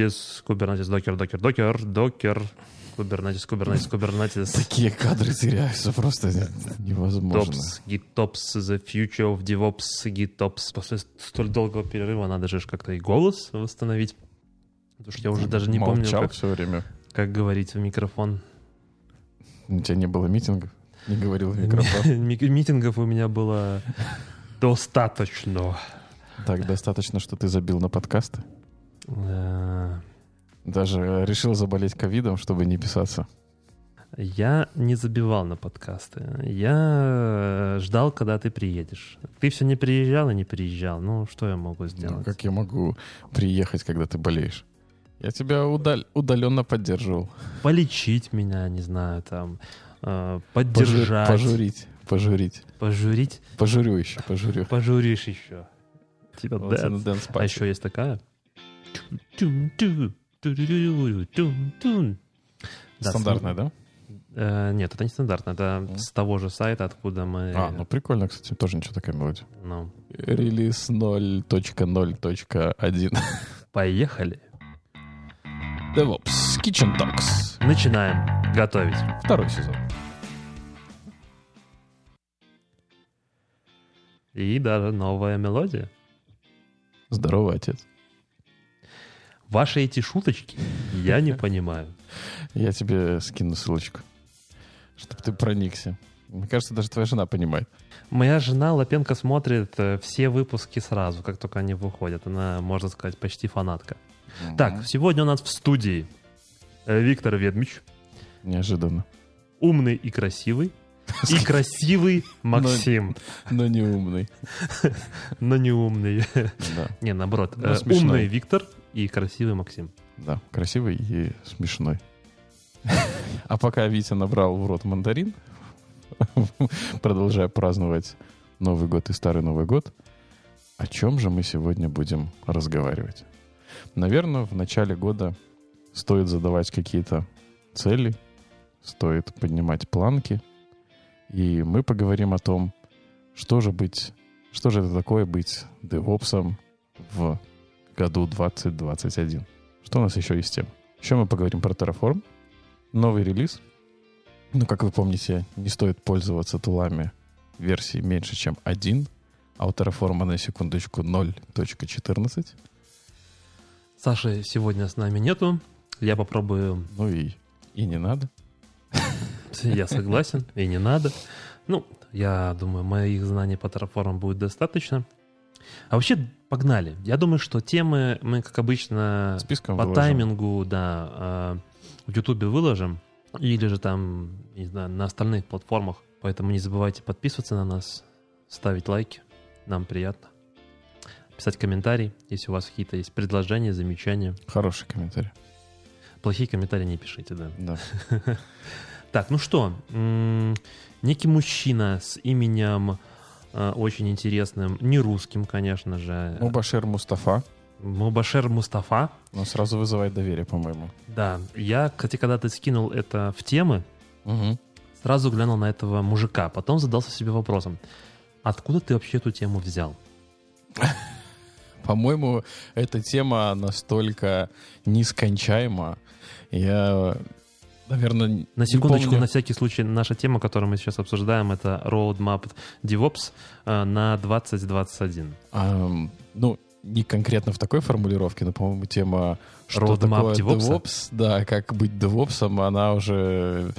Kubernetes, Kubernetes, Docker, Docker, Docker, Docker, Kubernetes, Kubernetes, Kubernetes. Такие кадры теряются просто невозможно. GitOps, GitOps, the future of DevOps, GitOps. После столь долгого перерыва надо же как-то и голос восстановить. Потому что я уже даже не помню, как, все время. как говорить в микрофон. У тебя не было митингов? Не говорил в микрофон? Ми- Митингов у меня было достаточно. Так, достаточно, что ты забил на подкасты? Э, Даже решил заболеть ковидом, чтобы не писаться. Я не забивал на подкасты. Я ждал, когда ты приедешь. Ты все не приезжал и не приезжал. Ну, что я могу Ну, сделать? как я могу приехать, когда ты болеешь? Я тебя удал- удаленно поддерживал. Полечить меня, не знаю, там, э, поддержать, Пожурить, пожурить. пожурить. Пожурю еще, пожурю. Пожуришь еще. Типа, Вот А еще есть такая. Да, Стандартная, да? Э, нет, это не стандартно. Это с того же сайта, откуда мы... А, ну прикольно, кстати, тоже ничего такая мелодия. ну, Релиз 0.0.1. поехали. DevOps Kitchen Talks. Начинаем готовить. Второй сезон. И даже новая мелодия. Здорово, отец. Ваши эти шуточки я не понимаю. Я тебе скину ссылочку, чтобы ты проникся. Мне кажется, даже твоя жена понимает. Моя жена Лапенко смотрит э, все выпуски сразу, как только они выходят. Она, можно сказать, почти фанатка. Так, сегодня у нас в студии э, Виктор Ведмич, Неожиданно. умный и красивый, и красивый Максим, Но не умный. но не умный. Да, Не, наоборот, Но э, умный Виктор и красивый Максим. да. Красивый и смешной. А пока Витя набрал в рот мандарин, продолжая праздновать Новый год и Старый Новый год, о чем же мы сегодня будем разговаривать? Наверное, в начале года стоит задавать какие-то цели, стоит поднимать планки, и мы поговорим о том, что же быть, что же это такое быть девопсом в году 2021. Что у нас еще есть тем? Еще мы поговорим про Terraform, новый релиз. Ну, как вы помните, не стоит пользоваться тулами версии меньше, чем 1, а у Terraform на секундочку 0.14. Саши сегодня с нами нету. Я попробую Ну и, и не надо. Я согласен, и не надо. Ну, я думаю, моих знаний по Terraform будет достаточно. А вообще, погнали. Я думаю, что темы мы, как обычно, Списком по выложим. таймингу, да, э, в Ютубе выложим. Или же там, не знаю, на остальных платформах. Поэтому не забывайте подписываться на нас, ставить лайки. Нам приятно. Писать комментарии, если у вас какие-то есть предложения, замечания. Хороший комментарий. Плохие комментарии не пишите, да. Да. Так, ну что, некий мужчина с именем очень интересным, не русским, конечно же, Мубашир Мустафа. Мубашер Мустафа. Но сразу вызывает доверие, по-моему. Да, я, кстати, когда ты скинул это в темы, Угу. сразу глянул на этого мужика, потом задался себе вопросом, откуда ты вообще эту тему взял? По-моему, эта тема настолько нескончаема. Я, наверное, На секундочку, помню. на всякий случай, наша тема, которую мы сейчас обсуждаем, это Roadmap DevOps э, на 2021. Ам, ну, не конкретно в такой формулировке, но, по-моему, тема что Roadmap такое DevOps? DevOps, да, как быть девопсом, она уже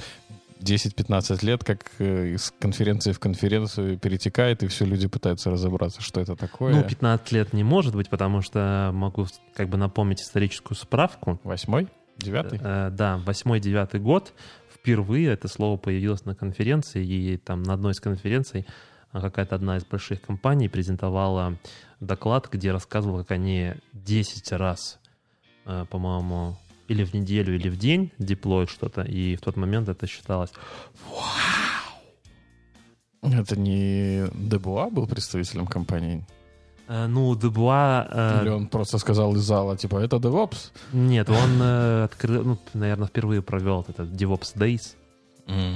10-15 лет как э, из конференции в конференцию перетекает, и все люди пытаются разобраться, что это такое. Ну, 15 лет не может быть, потому что могу как бы напомнить историческую справку. Восьмой? Девятый? Э, да, восьмой-девятый год впервые это слово появилось на конференции, и там на одной из конференций а, какая-то одна из больших компаний презентовала доклад, где рассказывала, как они 10 раз, э, по-моему, или в неделю, или в день деплоят что-то, и в тот момент это считалось Это не Дебуа был представителем компании? Э, Ну, Дебуа... э, Или он просто сказал из зала, типа, это DevOps? Нет, он э, открыл, ну, наверное, впервые провел этот DevOps Days.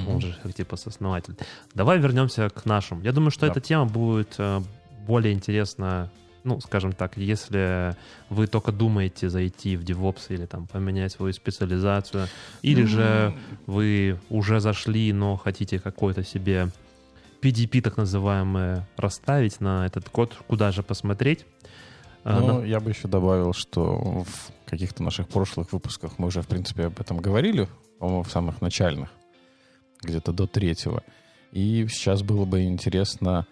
Он же типа сооснователь. Давай вернемся к нашим. Я думаю, что Да. эта тема будет э, более интересна ну, скажем так, если вы только думаете зайти в DevOps или там поменять свою специализацию, или же вы уже зашли, но хотите какой-то себе PDP, так называемое, расставить на этот код, куда же посмотреть. А, ну, я бы еще добавил, что в каких-то наших прошлых выпусках мы уже, в принципе, об этом говорили, по-моему, в самых начальных, где-то до третьего. И сейчас было бы интересно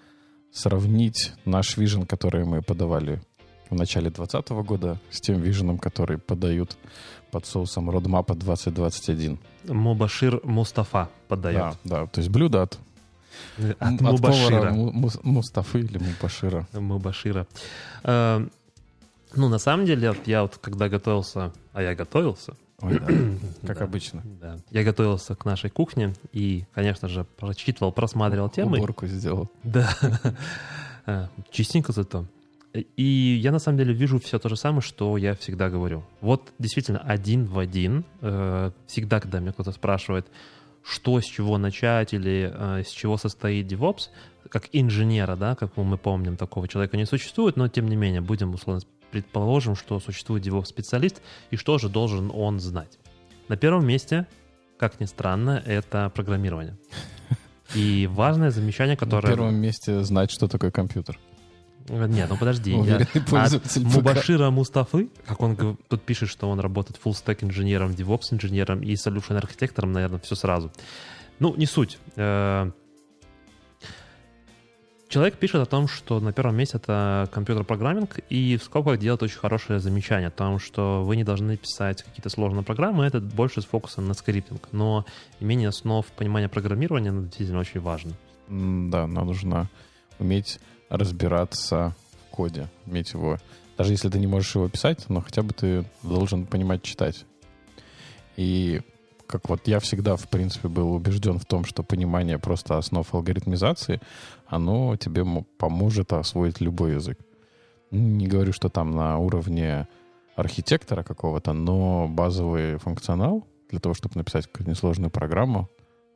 сравнить наш вижен, который мы подавали в начале 2020 года, с тем виженом, который подают под соусом Roadmap 2021. Мубашир Мустафа подает. Да, да, то есть блюдо от, От Мубашира. повара Мустафы или Мубашира. Мубашира. Э, Ну, на самом деле, я вот когда готовился, а я готовился, Ой, да, как Да. обычно. да, я готовился к нашей кухне и, конечно же, прочитывал, просматривал темы. Уборку сделал. Да. А, Чистенько зато. И я на самом деле вижу все то же самое, что я всегда говорю. Вот действительно один в один. э, Всегда, когда меня кто-то спрашивает, что с чего начать или э, с чего состоит DevOps, как инженера, да, как мы помним, такого человека не существует, но тем не менее будем условно предположим, что существует DevOps-специалист, и что же должен он знать. На первом месте, как ни странно, это программирование. И важное замечание, На которое... первом месте знать, что такое компьютер. Нет, ну подожди. я- От. Мубашира Мустафы, как он тут пишет, что он работает full stack инженером, DevOps инженером и solution архитектором, наверное, все сразу. Ну, не суть. Э, Человек пишет о том, что на первом месте это компьютер-программинг, и в скобках делает очень хорошее замечание о том, что вы не должны писать какие-то сложные программы, это больше с фокусом на скриптинг. Но имение основ понимания программирования действительно очень важно. Да, нам нужно уметь разбираться в коде, уметь его... Даже если ты не можешь его писать, но хотя бы ты должен понимать читать. И как вот я всегда, в принципе, был убежден в том, что понимание просто основ алгоритмизации, оно тебе мо- поможет освоить любой язык. Не говорю, что там на уровне архитектора какого-то, но базовый функционал для того, чтобы написать какую-то несложную программу,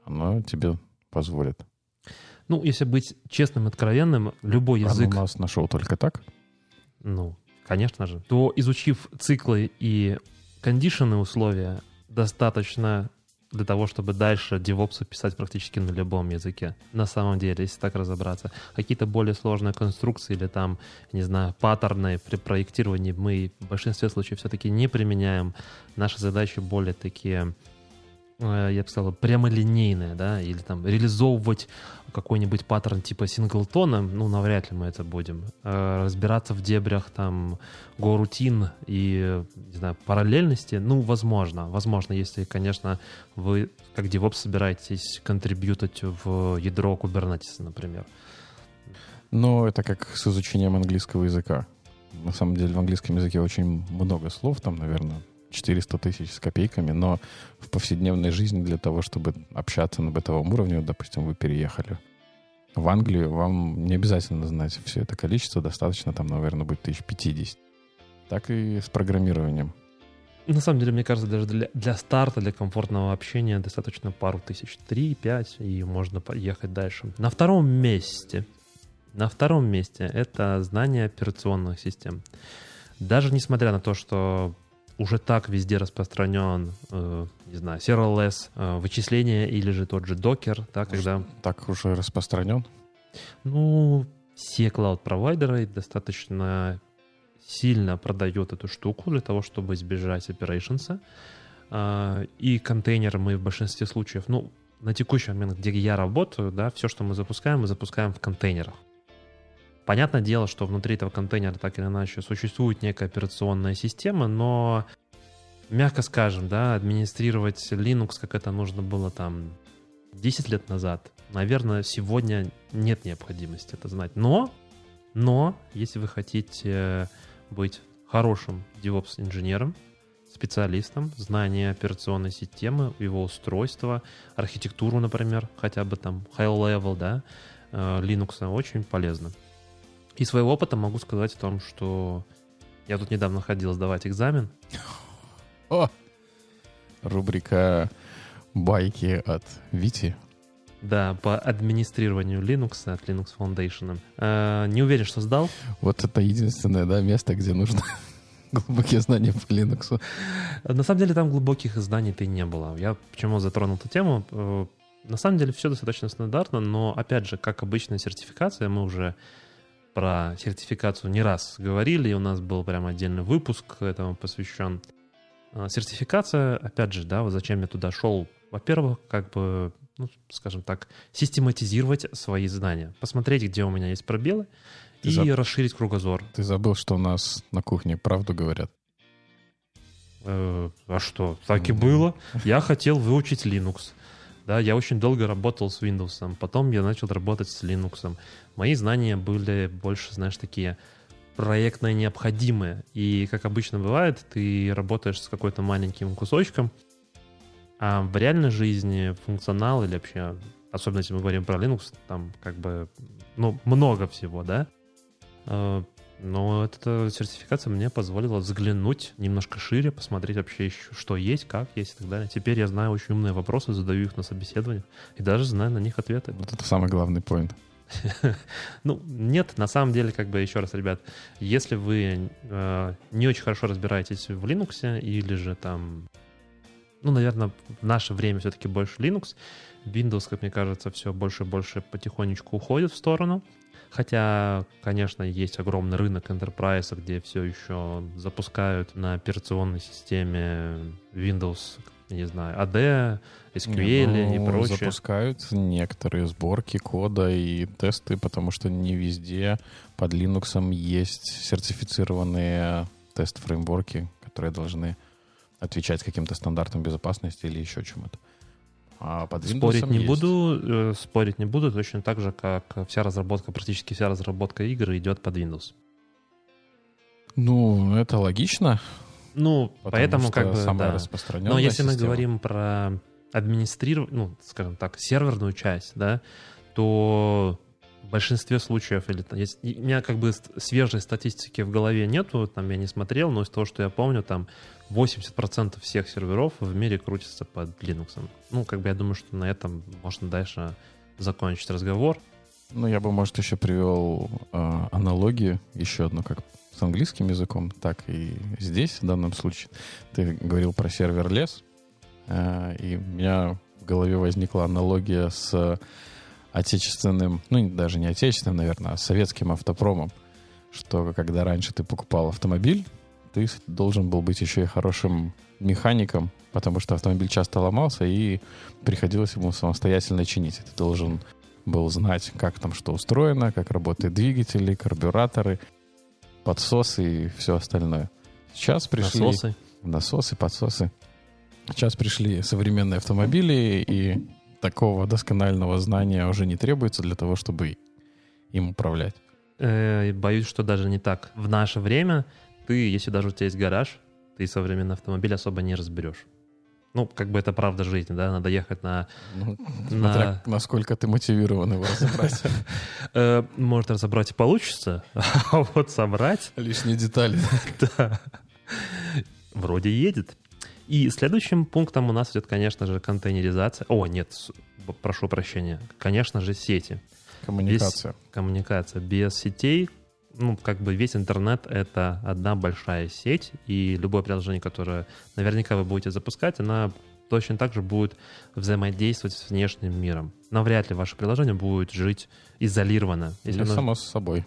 оно тебе позволит. Ну, если быть честным и откровенным, любой язык... у нас нашел только так. Ну, конечно же. То, изучив циклы и кондишены условия, достаточно для того, чтобы дальше DevOps писать практически на любом языке. На самом деле, если так разобраться. Какие-то более сложные конструкции или там, не знаю, паттерны при проектировании мы в большинстве случаев все-таки не применяем. Наши задачи более такие, я бы сказал, прямолинейные, да, или там реализовывать какой-нибудь паттерн типа синглтона, ну, навряд ли мы это будем. Э, Разбираться в дебрях там горутин и, не знаю, параллельности, ну, возможно. Возможно, если, конечно, вы как DevOps собираетесь контрибьютать в ядро Kubernetes, например. Но это как с изучением английского языка. На самом деле в английском языке очень много слов, там, наверное, 400 тысяч с копейками, но в повседневной жизни для того, чтобы общаться на бытовом уровне, допустим, вы переехали в Англию, вам не обязательно знать все это количество, достаточно там, наверное, будет 1050. Так и с программированием. На самом деле, мне кажется, даже для, для старта, для комфортного общения достаточно пару тысяч, три, пять, и можно поехать дальше. На втором месте, на втором месте это знание операционных систем. Даже несмотря на то, что уже так везде распространен, э, не знаю, serverless, э, вычисления или же тот же Docker, да, когда, Так уже распространен. ну, все клауд-провайдеры достаточно сильно продают эту штуку для того, чтобы избежать оперейшнса. А, И контейнеры мы в большинстве случаев, ну, на текущий момент, где я работаю, да, все, что мы запускаем, мы запускаем в контейнерах. Понятное дело, что внутри этого контейнера так или иначе существует некая операционная система, но, мягко скажем, да, администрировать Linux, как это нужно было там 10 лет назад, наверное, сегодня нет необходимости это знать. Но, но, если вы хотите быть хорошим DevOps-инженером, специалистом, знание операционной системы, его устройства, архитектуру, например, хотя бы там high-level, да, э, Linux очень полезно. Из своего опыта могу сказать о том, что я тут недавно ходил сдавать экзамен. О! Рубрика «Байки от Вити». Да, по администрированию Linux от Linux Foundation. Э, не уверен, что сдал. Вот это единственное, да, место, где нужно глубокие знания по Linux. На самом деле там глубоких знаний-то и не было. Я почему затронул эту тему? Э, на самом деле все достаточно стандартно, но опять же, как обычная сертификация, мы уже про сертификацию не раз говорили, и у нас был прям отдельный выпуск этому посвящен. А, сертификация, опять же, да, вот зачем я туда шел? Во-первых, как бы, ну, скажем так, систематизировать свои знания, посмотреть, где у меня есть пробелы, Ты и заб... расширить кругозор. Ты забыл, что у нас на кухне правду говорят. Э, а что, так и было. Я хотел выучить Linux. Да, я очень долго работал с Windows, потом я начал работать с Linux. Мои знания были больше, знаешь, такие проектно необходимые. И, как обычно бывает, ты работаешь с какой-то маленьким кусочком, а в реальной жизни функционал или вообще, особенно если мы говорим про Linux, там как бы, ну, много всего, да? Но эта сертификация мне позволила взглянуть немножко шире, посмотреть вообще еще, что есть, как есть и так далее. Теперь я знаю очень умные вопросы, задаю их на собеседованиях и даже знаю на них ответы. Вот это самый главный поинт. Ну, нет, на самом деле, как бы еще раз, ребят, если вы э, не очень хорошо разбираетесь в Linux или же там, ну, наверное, в наше время все-таки больше Linux, Windows, как мне кажется, все больше и больше потихонечку уходит в сторону. Хотя, конечно, есть огромный рынок Enterprise, где все еще запускают на операционной системе Windows, не знаю, AD, SQL ну, и прочее. Запускают некоторые сборки кода и тесты, потому что не везде под Linux есть сертифицированные тест-фреймворки, которые должны отвечать каким-то стандартам безопасности или еще чему-то. А под Windows спорить не есть. буду, э, спорить не буду, точно так же, как вся разработка, практически вся разработка игр идет под Windows. Ну, это логично. Ну, поэтому как бы, самая да. Но если система. мы говорим про администрирование, ну, скажем так, серверную часть, да, то в большинстве случаев, или есть, у меня как бы свежей статистики в голове нету, там я не смотрел, но из того, что я помню, там 80% всех серверов в мире крутятся под Linux. Ну, как бы я думаю, что на этом можно дальше закончить разговор. Ну, я бы, может, еще привел э, аналогию, еще одну, как с английским языком, так и здесь, в данном случае. Ты говорил про сервер лес, э, и у меня в голове возникла аналогия с отечественным, ну, даже не отечественным, наверное, а советским автопромом, что когда раньше ты покупал автомобиль, ты должен был быть еще и хорошим механиком, потому что автомобиль часто ломался, и приходилось ему самостоятельно чинить. Ты должен был знать, как там что устроено, как работают двигатели, карбюраторы, подсосы и все остальное. Сейчас пришли... Насосы. Насосы, подсосы. Сейчас пришли современные автомобили, и такого досконального знания уже не требуется для того, чтобы им управлять. Э, боюсь, что даже не так. В наше время ты, если даже у тебя есть гараж, ты современный автомобиль особо не разберешь. Ну, как бы это правда жизни, да, надо ехать на... Ну, на... Смотря насколько ты мотивирован его разобрать. Э, может, разобрать и получится, а вот собрать... Лишние детали. Да. Вроде едет. И следующим пунктом у нас идет, конечно же, контейнеризация. О, нет, прошу прощения. Конечно же, сети. Коммуникация. Без, коммуникация. Без сетей ну, как бы весь интернет — это одна большая сеть, и любое приложение, которое наверняка вы будете запускать, она точно так же будет взаимодействовать с внешним миром. Но вряд ли ваше приложение будет жить изолированно. Если оно... само собой.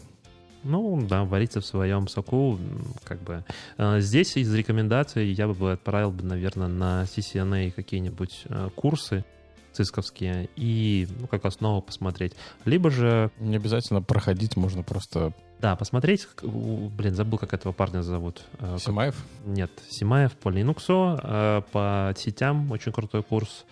Ну, да, вариться в своем соку, как бы. А, здесь из рекомендаций я бы отправил бы, наверное, на CCNA какие-нибудь э, курсы, цисковские и ну, как основу посмотреть. Либо же... Не обязательно проходить, можно просто... Да, посмотреть. Блин, забыл, как этого парня зовут. Э, Симаев? Нет, Симаев по Linux, э, по сетям очень крутой курс.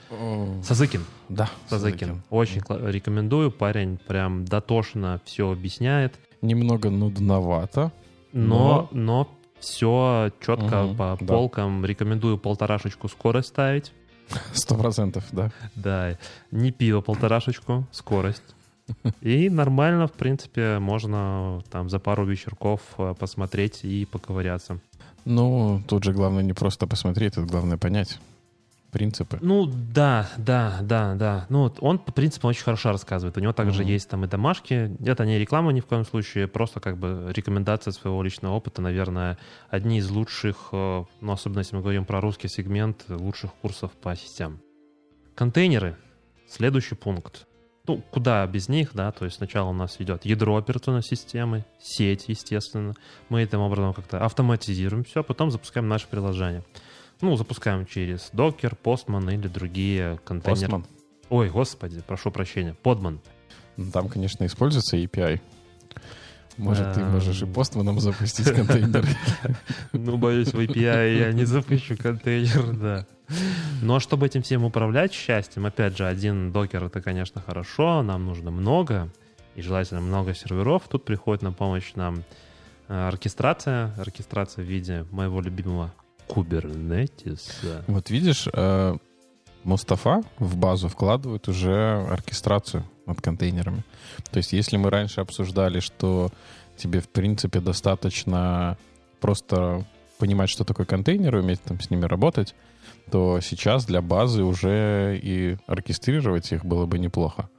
Сазыкин. Да, Сазыкин. Очень рекомендую. Парень прям дотошно все объясняет. Немного нудновато. Но, но, но все четко угу, по да. полкам. Рекомендую полторашечку скорость ставить. Сто процентов, да. Да, не пиво полторашечку, скорость. И нормально, в принципе, можно там за пару вечерков э, посмотреть и поковыряться. Ну, тут же главное не просто посмотреть, тут главное понять. Принципы. Ну, да, да, да, да. Ну, вот он, по принципу, очень хорошо рассказывает. У него также Мгм. есть там и домашки. Это не реклама ни в коем случае, просто как бы рекомендация своего личного опыта, наверное, одни из лучших, э, ну, особенно если мы говорим про русский сегмент, лучших курсов по сетям. Контейнеры. Следующий пункт. Ну, куда без них, да, то есть сначала у нас идет ядро операционной системы, сеть, естественно. Мы этим образом как-то автоматизируем все, потом запускаем наше приложение. Ну, запускаем через Docker, Postman или другие контейнеры. Postman. Ой, господи, прошу прощения, Podman. Ну, Там, конечно, используется API. Может, ты Эм. можешь и постманом запустить контейнер. Ну, боюсь, в API я не запущу контейнер, да. Но чтобы этим всем управлять счастьем, опять же, один докер это, конечно, хорошо, нам нужно много, и желательно много серверов. Тут приходит на помощь нам э, оркестрация, оркестрация в виде моего любимого Kubernetes. Вот видишь, э, Мустафа в базу вкладывает уже оркестрацию над контейнерами. То есть если мы раньше обсуждали, что тебе, в принципе, достаточно просто понимать, что такое контейнер, и уметь там с ними работать, то сейчас для базы уже и оркестрировать их было бы неплохо.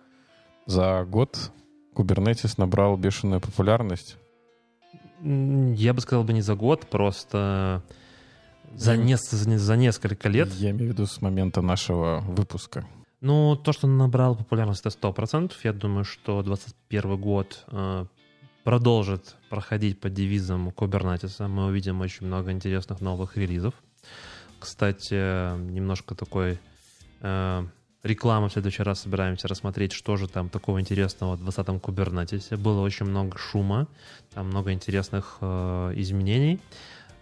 За год Kubernetes набрал бешеную популярность. Я бы сказал бы не за год, просто за, нес- за несколько лет. Я имею в виду с момента нашего выпуска. Ну, то, что набрал популярность, это 100%. Я думаю, что 2021 год э, продолжит проходить под девизом Kubernetes. Мы увидим очень много интересных новых релизов. Кстати, немножко такой э, реклама в следующий раз собираемся рассмотреть, что же там такого интересного в 20-м Kubernetes. Было очень много шума, там много интересных э, изменений.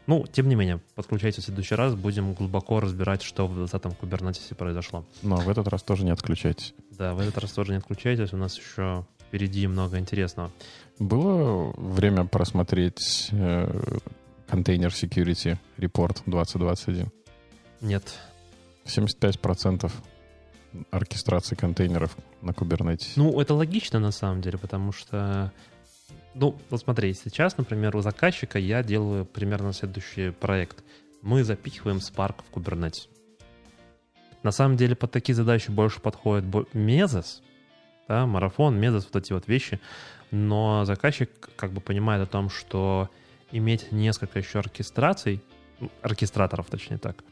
Ну, тем не менее, подключайтесь в следующий раз, будем глубоко разбирать, что в 20-м Kubernetes произошло. Но в этот раз тоже не отключайтесь. Да, в этот раз тоже не отключайтесь, у нас еще впереди много интересного. Было время просмотреть э, контейнер Security Report 2021? Нет. 75% оркестрации контейнеров на Kubernetes. Ну, это логично на самом деле, потому что... Ну, вот смотри, сейчас, например, у заказчика я делаю примерно следующий проект. Мы запихиваем Spark в Kubernetes. На самом деле под такие задачи больше подходит Mesos, да, марафон, Mesos, вот эти вот вещи. Но заказчик как бы понимает о том, что иметь несколько еще оркестраций, ну, оркестраторов, точнее так,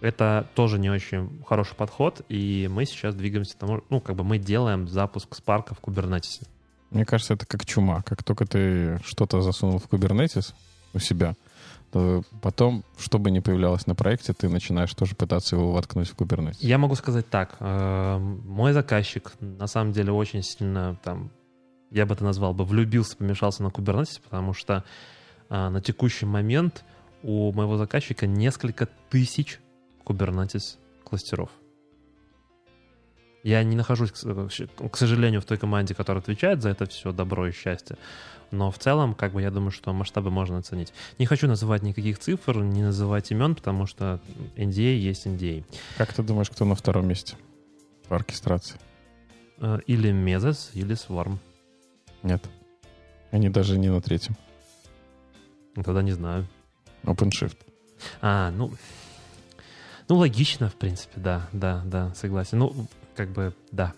это тоже не очень хороший подход, и мы сейчас двигаемся к тому, ну, как бы мы делаем запуск Spark в Kubernetes. Мне кажется, это как чума. Как только ты что-то засунул в Kubernetes у себя, то потом, что бы ни появлялось на проекте, ты начинаешь тоже пытаться его воткнуть в Kubernetes. Я могу сказать так, э, мой заказчик на самом деле очень сильно там, я бы это назвал бы, влюбился, помешался на Kubernetes, потому что э, на текущий момент у моего заказчика несколько тысяч Kubernetes кластеров. Я не нахожусь, к сожалению, в той команде, которая отвечает за это все добро и счастье. Но в целом, как бы я думаю, что масштабы можно оценить. Не хочу называть никаких цифр, не называть имен, потому что NDA есть NDA. Как ты думаешь, кто на втором месте по оркестрации? Э, Или Mesos, или Swarm. Нет. Они даже не на третьем. Ну, Тогда не знаю. OpenShift. А, ну... Ну, логично, в принципе, да, да, да, согласен. Ну, как бы, да.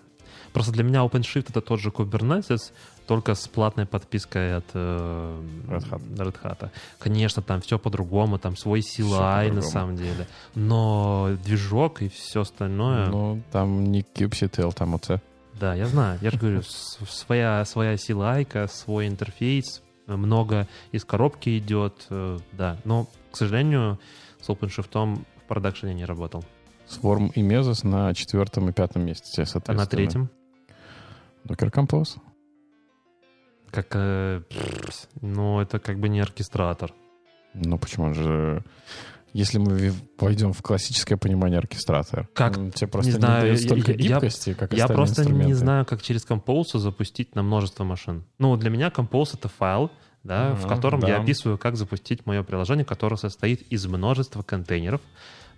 Просто для меня OpenShift это тот же Kubernetes, только с платной подпиской от э, Red Hat. Red Hat. Конечно, там все по-другому, там свой CLI на самом деле. Но движок и все остальное... Ну, там не kubectl, там OC. Да, я знаю. Я же говорю, своя, своя CLI, свой интерфейс, много из коробки идет, э, да. Но, к сожалению, с OpenShift в продакшене не работал. Swarm и Mesos на четвертом и пятом месте, А соответственно. на третьем? Docker Compose. Как, э, ну, это как бы не оркестратор. Ну, почему он же... Если мы пойдем в классическое понимание оркестратора, Как? тебе просто не, знаю, дает я- столько я- я- гибкости, как Я просто инструменты. не знаю, как через Compose запустить на множество машин. Ну, для меня Compose — это файл, да, в Ага, котором да. я описываю, как запустить мое приложение, которое состоит из множества контейнеров.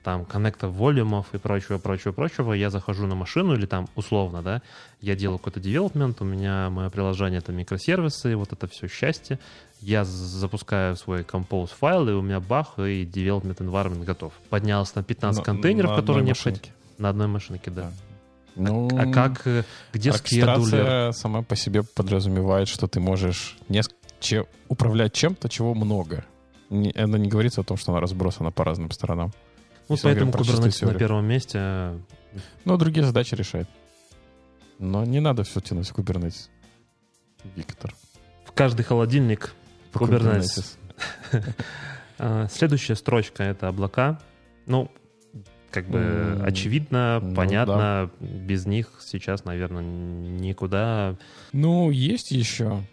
Там коннектор волюмов и прочего, прочего, прочего, я захожу на машину или там условно, да, я делаю какой-то девелопмент, у меня мое приложение это микросервисы, вот это все счастье, я запускаю свой compose файл, и у меня бах, и development environment готов. Поднялся на 15 На- контейнеров, на которые одной необходимы. машинке. На одной машинке, да. Ну, А как, э, где скедулер? сама по себе подразумевает, что ты можешь неск- че- управлять чем-то, чего много. Не- это не говорится о том, что она разбросана по разным сторонам. Ну, если поэтому Kubernetes на первом месте. э, Но другие задачи решает. Но не надо все тянуть в Kubernetes. Виктор. В каждый холодильник Kubernetes. А, Следующая строчка — это облака. Ну, как бы М, очевидно, ну понятно, без них сейчас, наверное, никуда. Ну, есть еще.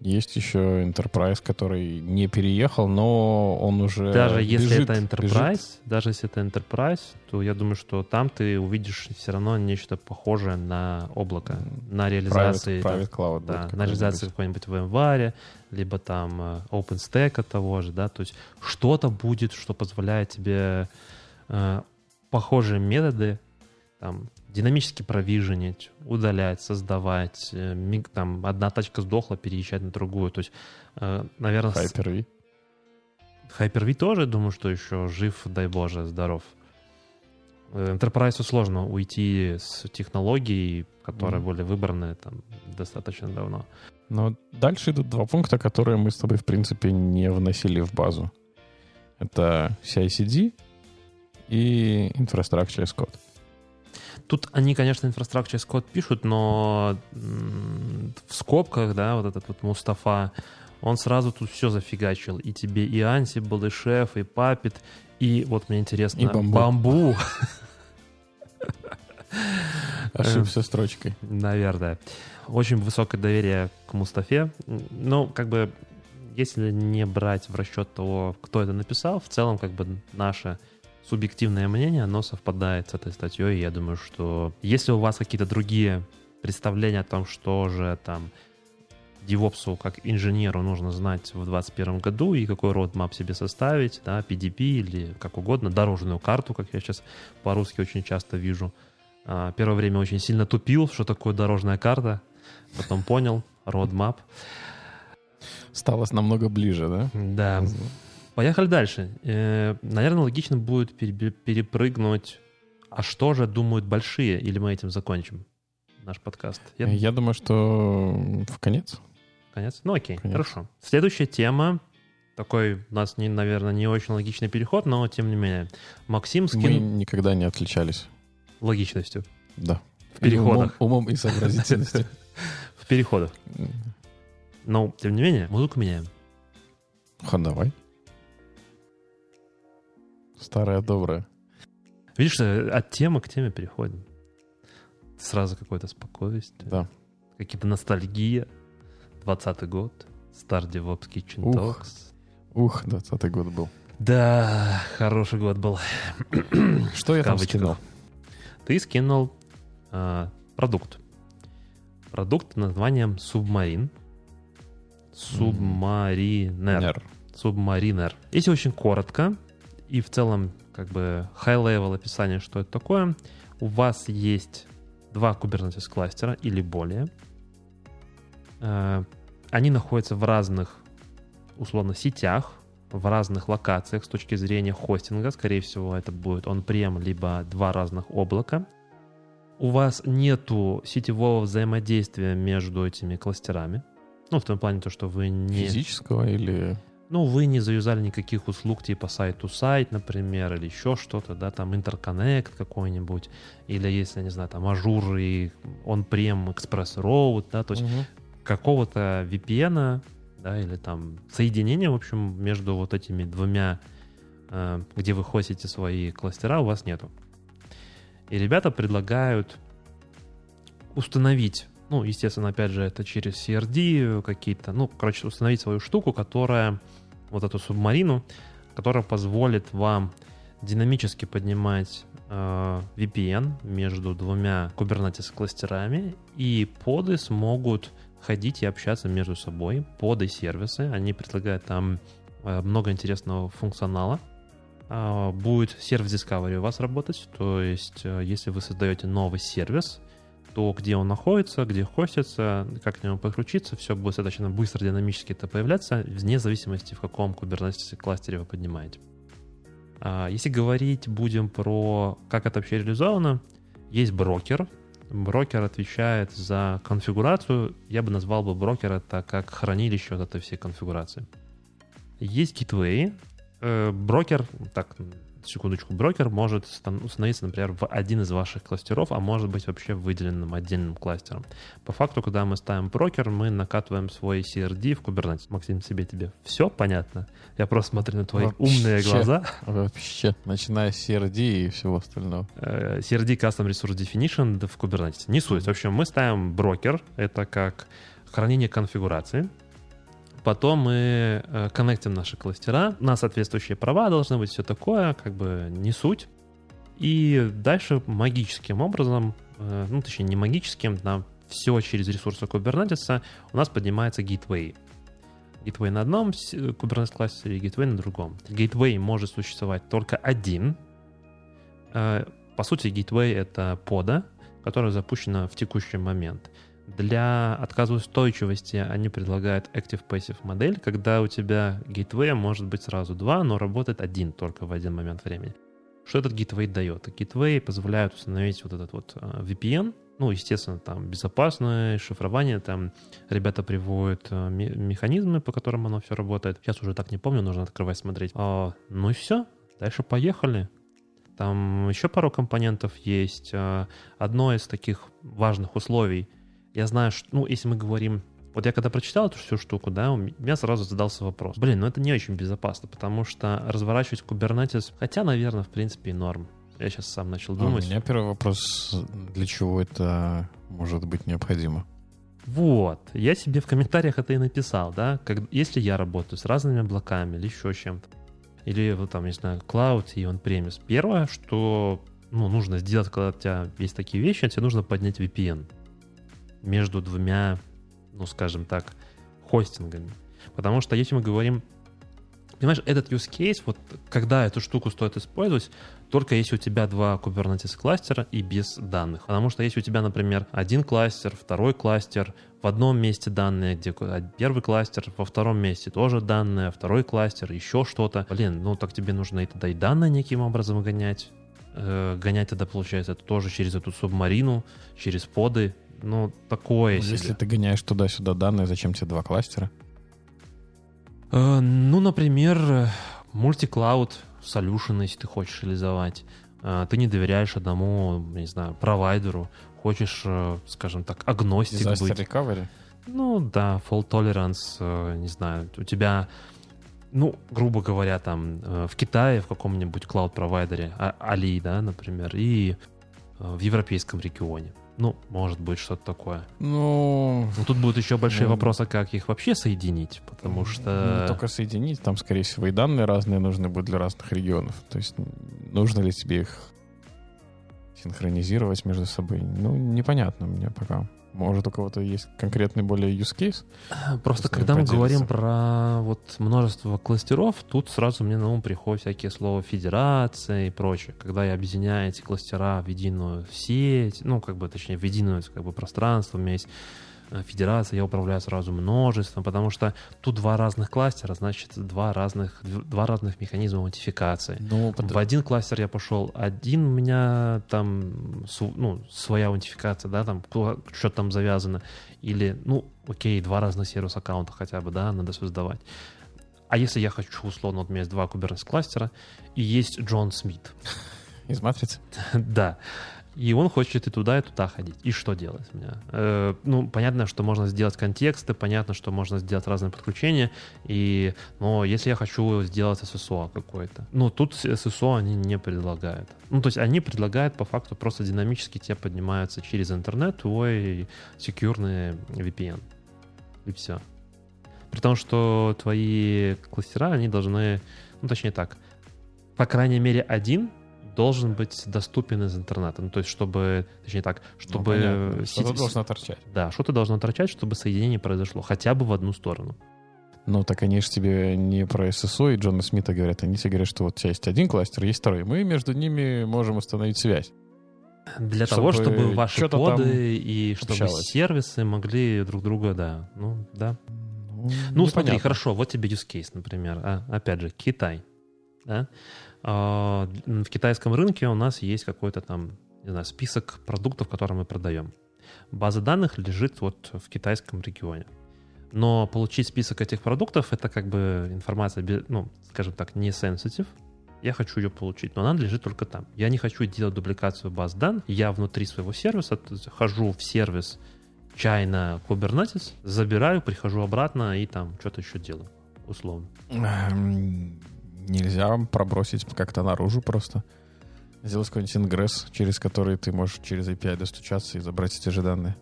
Есть еще Enterprise, который не переехал, но он уже Даже если бежит, это Enterprise, бежит. даже если это Enterprise, то я думаю, что там ты увидишь все равно нечто похожее на облако, на реализации, Private, private cloud. да, будет на реализации какой-нибудь. какой-нибудь VMware, либо там э, OpenStack того же, да, то есть что-то будет, что позволяет тебе э, похожие методы там динамически провиженить, удалять, создавать, э, миг- там одна тачка сдохла, переезжать на другую, то есть, наверное, Hyper-V. Hyper-V тоже, думаю, что еще жив, дай боже, здоров. Э, Enterprise сложно уйти с технологий, которые Мгм. были выбраны там достаточно давно. Но дальше идут два пункта, которые мы с тобой, в принципе, не вносили в базу. Это CI/CD и Infrastructure as Code. Тут они, конечно, as Code пишут, но в скобках, да, вот этот вот Мустафа, он сразу тут все зафигачил. И тебе и Ansible, и Chef, и Puppet, и вот мне интересно, И Bamboo. бамбу Ошибся строчкой. Наверное. Очень высокое доверие к Мустафе. Ну, как бы, если не брать в расчет того, кто это написал, в целом, как бы, наше субъективное мнение, оно совпадает с этой статьей. Я думаю, что если у вас какие-то другие представления о том, что же там девопсу как инженеру нужно знать в 2021 году и какой roadmap себе составить, да, PDP или как угодно, дорожную карту, как я сейчас по-русски очень часто вижу. А, Первое время очень сильно тупил, что такое дорожная карта, потом понял, roadmap. Стало намного ближе, да? Да. Поехали дальше. Э, Наверное, логично будет перепрыгнуть, а что же думают большие, или мы этим закончим наш подкаст? Я Я думаю, что в конец. Конец? Ну окей, Конец. хорошо. Следующая тема. Такой у нас, не, наверное, не очень логичный переход, но тем не менее. Максим Мы скинул никогда не отличались. логичностью. Да. В переходах. И Умом, умом и сообразительностью. В переходах. Но, тем не менее, музыку меняем. Ха, давай. Старая добрая. Видишь, э, от темы к теме переходим. Сразу какое-то спокойствие, Да. какие-то ностальгия. 20 год, Star DevOps Kitchen Ух. Talks. Ух, 20 год был. Да, хороший год был. Что я там скинул? Ты скинул а, продукт. Продукт под названием Submarine. Submariner. Нер. Submariner. Если очень коротко и в целом как бы high-level описание, что это такое, у вас есть два Kubernetes кластера или более. Э, Они находятся в разных, условно, сетях, в разных локациях с точки зрения хостинга. Скорее всего, это будет on-prem, либо два разных облака. У вас нету сетевого взаимодействия между этими кластерами. Ну, в том плане, то, что вы не... Физического или... Ну, вы не заюзали никаких услуг типа site-to-site, например, или еще что-то, да, там interconnect какой-нибудь, или если, не знаю, там Azure и on-prem ExpressRoute, да, то есть Мгм. какого-то VPN, да, или там соединения, в общем, между вот этими двумя, э, где вы хостите свои кластера, у вас нету. И ребята предлагают установить, ну, естественно, опять же, это через CRD какие-то, ну, короче, установить свою штуку, которая, вот эту субмарину, которая позволит вам динамически поднимать э, VPN между двумя Kubernetes кластерами, и поды смогут ходить и общаться между собой. Поды сервисы, они предлагают там э, много интересного функционала. а, будет сервис Discovery у вас работать. То есть, э, если вы создаете новый сервис, то где он находится, где хостится, как к нему подключиться, все будет достаточно быстро, динамически это появляться, вне зависимости, в каком Kubernetes кластере вы поднимаете. А, если говорить будем про как это вообще реализовано, есть брокер. Брокер отвечает за конфигурацию. Я бы назвал бы брокер это как хранилище вот этой всей конфигурации. Есть гитвей, Э, брокер, так, секундочку, брокер может установиться, например, в один из ваших кластеров, а может быть вообще выделенным отдельным кластером. По факту, когда мы ставим брокер, мы накатываем свой CRD в Kubernetes. Максим, себе тебе все понятно? Я просто смотрю на твои вообще, умные глаза. Вообще, начиная с CRD и всего остального. Э, CRD Custom Resource Definition в Kubernetes. Не суть. В общем, мы ставим брокер, это как хранение конфигурации, Потом мы э, коннектим наши кластера, на соответствующие права должны быть все такое, как бы не суть. И дальше магическим образом, э, ну точнее не магическим, на все через ресурсы Kubernetes у нас поднимается gateway. Gateway на одном Kubernetes кластере, gateway на другом. Gateway может существовать только один. Э, по сути, gateway — это пода, которая запущена в текущий момент. Для отказоустойчивости они предлагают Active-Passive модель, когда у тебя gateway может быть сразу два, но работает один только в один момент времени. Что этот gateway дает? Gateway позволяет установить вот этот вот а, VPN, ну, естественно, там безопасное шифрование, там ребята приводят а, механизмы, по которым оно все работает. Сейчас уже так не помню, нужно открывать, смотреть. А, ну и все, дальше поехали. Там еще пару компонентов есть. А, одно из таких важных условий — я знаю, что, ну, если мы говорим вот я когда прочитал эту всю штуку, да, у меня сразу задался вопрос. Блин, ну это не очень безопасно, потому что разворачивать Kubernetes, хотя, наверное, в принципе и норм. Я сейчас сам начал думать. А у меня первый вопрос, для чего это может быть необходимо? Вот, я себе в комментариях это и написал, да, как, если я работаю с разными облаками или еще чем-то, или вот там, не знаю, Cloud и on-premise, первое, что ну, нужно сделать, когда у тебя есть такие вещи, тебе нужно поднять VPN между двумя, ну, скажем так, хостингами. Потому что если мы говорим, понимаешь, этот use case, вот когда эту штуку стоит использовать, только если у тебя два Kubernetes кластера и без данных. Потому что если у тебя, например, один кластер, второй кластер, в одном месте данные, где первый кластер, во втором месте тоже данные, второй кластер, еще что-то. Блин, ну так тебе нужно и тогда и данные неким образом гонять. Э, гонять тогда, получается, это тоже через эту субмарину, через поды, ну, такое ну, себе. Если ты гоняешь туда-сюда данные, зачем тебе два кластера? Э, ну, например, мультиклауд solution, если ты хочешь реализовать. Э, ты не доверяешь одному, не знаю, провайдеру. Хочешь, э, скажем так, агностик Disaster быть. recovery? Ну, да, fault tolerance, э, не знаю. У тебя ну, грубо говоря, там э, в Китае, в каком-нибудь клауд-провайдере, а, Али, да, например, и э, в европейском регионе. Ну, может быть, что-то такое. Ну... Но тут будут еще большие ну... вопросы, как их вообще соединить, потому что... Не только соединить, там, скорее всего, и данные разные нужны будут для разных регионов. То есть нужно ли тебе их синхронизировать между собой? Ну, непонятно мне пока. Может, у кого-то есть конкретный более use case? Просто когда мы говорим про вот множество кластеров, тут сразу мне на ум приходят всякие слова федерация и прочее. Когда я объединяю эти кластера в единую сеть, ну, как бы, точнее, в единое как бы, пространство, у меня есть федерации я управляю сразу множеством, потому что тут два разных кластера, значит, два разных, два разных механизма аутентификации. Ну, под... В один кластер я пошел, один у меня там ну, своя аутентификация, да, там что там завязано, или, ну, окей, два разных сервис-аккаунта хотя бы, да, надо создавать. А если я хочу, условно, вот у меня есть два Kubernetes кластера, и есть Джон Смит. Из матрицы? да. И он хочет и туда, и туда ходить. И что делать у меня? Э, ну, понятно, что можно сделать контексты, понятно, что можно сделать разные подключения. И, но если я хочу сделать SSO какой-то, ну, тут SSO они не предлагают. Ну, то есть они предлагают по факту просто динамически тебе поднимаются через интернет твой секьюрный VPN. И все. При том, что твои кластера, они должны, ну, точнее так, по крайней мере, один должен быть доступен из интернета. Ну, то есть, чтобы, точнее так, чтобы... Ну, что-то должно торчать. Да, что-то должно торчать, чтобы соединение произошло хотя бы в одну сторону. Ну, так они же тебе не про SSO и Джона Смита говорят. Они тебе говорят, что вот у тебя есть один кластер, есть второй. Мы между ними можем установить связь. Для Чтобы того, чтобы ваши поды и чтобы общалось. сервисы могли друг друга, да, ну, да. Ну, Ну, смотри, хорошо, вот тебе use case, например. А, опять же, Китай. Да? А, в китайском рынке у нас есть какой-то там, не знаю, список продуктов, которые мы продаем. База данных лежит вот в китайском регионе. Но получить список этих продуктов это как бы информация, ну, скажем так, не sensitive. Я хочу ее получить, но она лежит только там. Я не хочу делать дубликацию баз данных. Я внутри своего сервиса хожу в сервис China Kubernetes, забираю, прихожу обратно и там что-то еще делаю, условно. Нельзя пробросить как-то наружу просто. Сделать какой-нибудь ингресс, через который ты можешь через API достучаться и забрать эти же данные.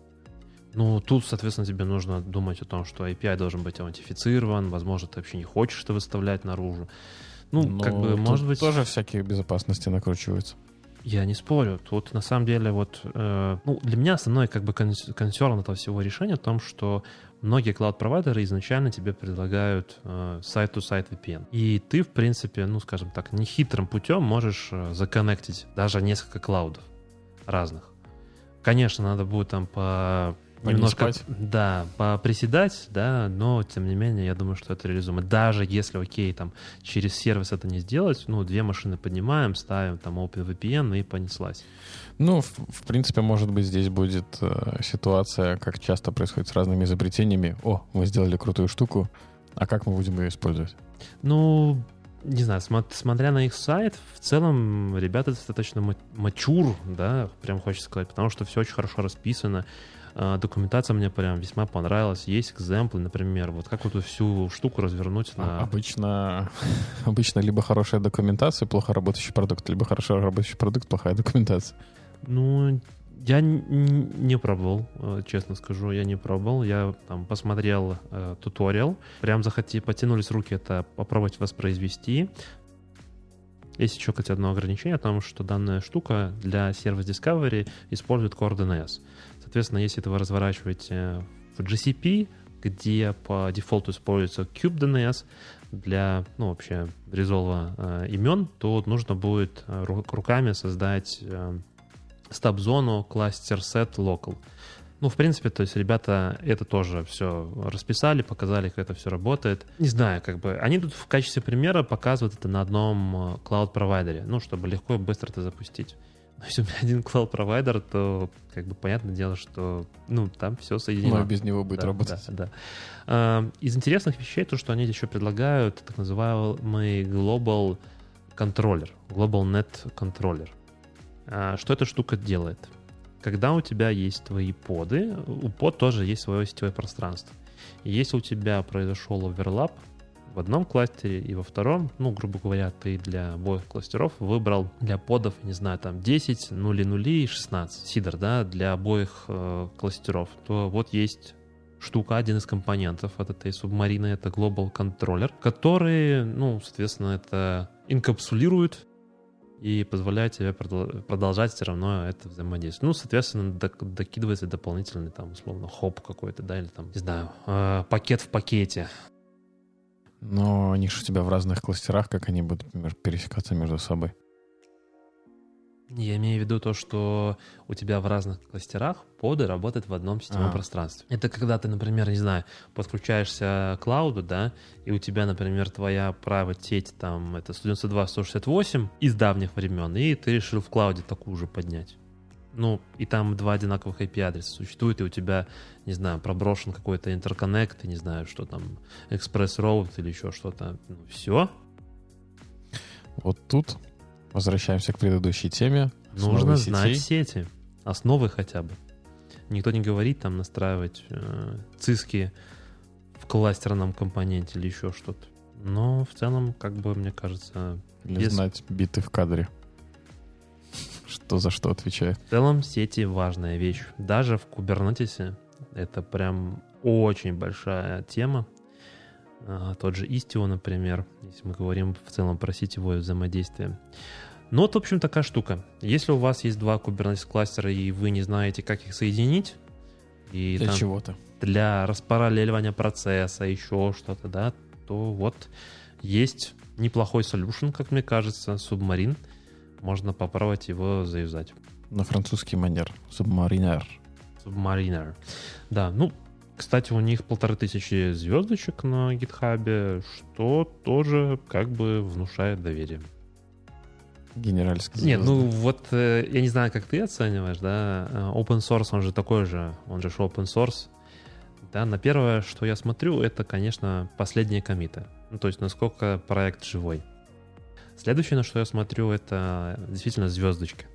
Ну, тут, соответственно, тебе нужно думать о том, что API должен быть аутентифицирован, возможно, ты вообще не хочешь это выставлять наружу. Ну, Но как бы, может быть... Тоже всякие безопасности накручиваются. Я не спорю. Тут на самом деле вот, э, ну, для меня основной как бы конс- консерн этого всего решения в том, что многие клауд-провайдеры изначально тебе предлагают э, сайт-to-сайт VPN. И ты, в принципе, ну, скажем так, нехитрым путем можешь э, законнектить даже несколько клаудов разных. Конечно, надо будет там по немножко, да, поприседать, да, но тем не менее, я думаю, что это реализуемо. Даже если, окей, там через сервис это не сделать, ну, две машины поднимаем, ставим там OpenVPN и понеслась. Ну, в, в принципе, может быть, здесь будет э, ситуация, как часто происходит с разными изобретениями. О, мы сделали крутую штуку, а как мы будем ее использовать? Ну, не знаю, смо- смотря на их сайт, в целом ребята достаточно ма- мачур, да, прям хочется сказать, потому что все очень хорошо расписано. А, Документация мне прям весьма понравилась. Есть экземплы, например, вот как вот эту всю штуку развернуть А- на... Обычно, обычно либо хорошая документация, плохо работающий продукт, либо хорошо работающий продукт, плохая документация. Ну, я не пробовал, э, честно скажу, я не пробовал. Я там посмотрел э, туториал, прям захоти, потянулись руки это попробовать воспроизвести. Есть еще, кстати, одно ограничение о том, что данная штука для Service Discovery использует Core DNS. Соответственно, если это вы разворачиваете в GCP, где по дефолту используется kubedns для, ну, вообще, резолва э, имен, то нужно будет э, ру- руками создать э, стаб-зону кластер set local. Ну, в принципе, то есть ребята это тоже все расписали, показали, как это все работает. Не знаю, как бы, они тут в качестве примера показывают это на одном э, клауд-провайдере, ну, чтобы легко и быстро это запустить. Но если у меня один клауд-провайдер, то, как бы, понятное дело, что, ну, там все соединено. Но и без него будет Да, работать. да, да. А, Из интересных вещей то, что они еще предлагают так называемый Global Controller, Global Net Controller. А, Что эта штука делает? Когда у тебя есть твои поды, у под тоже есть свое сетевое пространство. И если у тебя произошел оверлап в одном кластере и во втором, ну, грубо говоря, ты для обоих кластеров выбрал для подов, не знаю, там 10, 0, 0 и 16 сидор, да, для обоих э, кластеров, то вот есть штука, один из компонентов от этой субмарины, это Global Controller, который, ну, соответственно, это инкапсулирует и позволяет тебе продол- продолжать все равно это взаимодействие. Ну, соответственно, док- докидывается дополнительный, там, условно, хоп какой-то, да, или там, не знаю, э, пакет в пакете. Но они же у тебя в разных кластерах, как они будут, например, пересекаться между собой. Я имею в виду то, что у тебя в разных кластерах поды работают в одном сетевом А. пространстве. Это когда ты, например, не знаю, подключаешься к клауду, да, и у тебя, например, твоя private сеть там это 192.168 из давних времен, и ты решил в клауде такую же поднять. Ну, и там два одинаковых IP-адреса существует, и у тебя, не знаю, проброшен какой-то интерконнект, не знаю, что там, Road или еще что-то. Ну, все, Вот тут возвращаемся к предыдущей теме. Нужно знать сети. Основы хотя бы. Никто не говорит там настраивать э, циски в кластерном компоненте или еще что-то. Но в целом, как бы, мне кажется, Или Без- знать биты в кадре. Что за что отвечает. в целом сети важная вещь. Даже в Кубернетисе это прям очень большая тема. А, тот же Istio, например, если мы говорим в целом про сетевое взаимодействие. Ну вот, в общем, такая штука. Если у вас есть два Kubernetes кластера, и вы не знаете, как их соединить, и Для чего-то. для распараллеливания процесса, еще что-то, да, то вот есть неплохой solution, как мне кажется, Submarine. Можно попробовать его заюзать. На французский манер. Субмаринер. Submariner. Да, ну, кстати, у них полторы тысячи звездочек на гитхабе, что тоже как бы внушает доверие. Генеральский. Нет, ну вот э, я не знаю, как ты оцениваешь, да, э, open source, он же такой же, он же open source. Да, на первое, что я смотрю, это, конечно, последние комиты. Ну, то есть, насколько проект живой. Следующее, на что я смотрю, это действительно звездочки.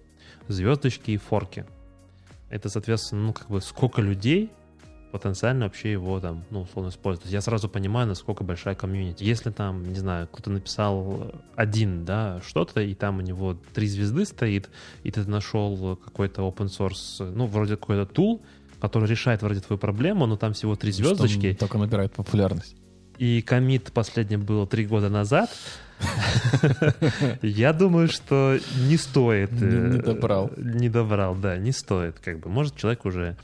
Звездочки и форки. Это, соответственно, ну, как бы сколько людей потенциально вообще его там, ну, условно используют. Я сразу понимаю, насколько большая комьюнити. Если там, не знаю, кто-то написал один, да, что-то, и там у него три звезды стоит, и ты нашел какой-то open source, ну, вроде какой-то tool, который решает вроде твою проблему, но там всего три Что звездочки, только набирает популярность. и комит последний был три года назад, я думаю, что не стоит. Не- э, не добрал. Не добрал, да, не стоит. Как бы, может, человек уже,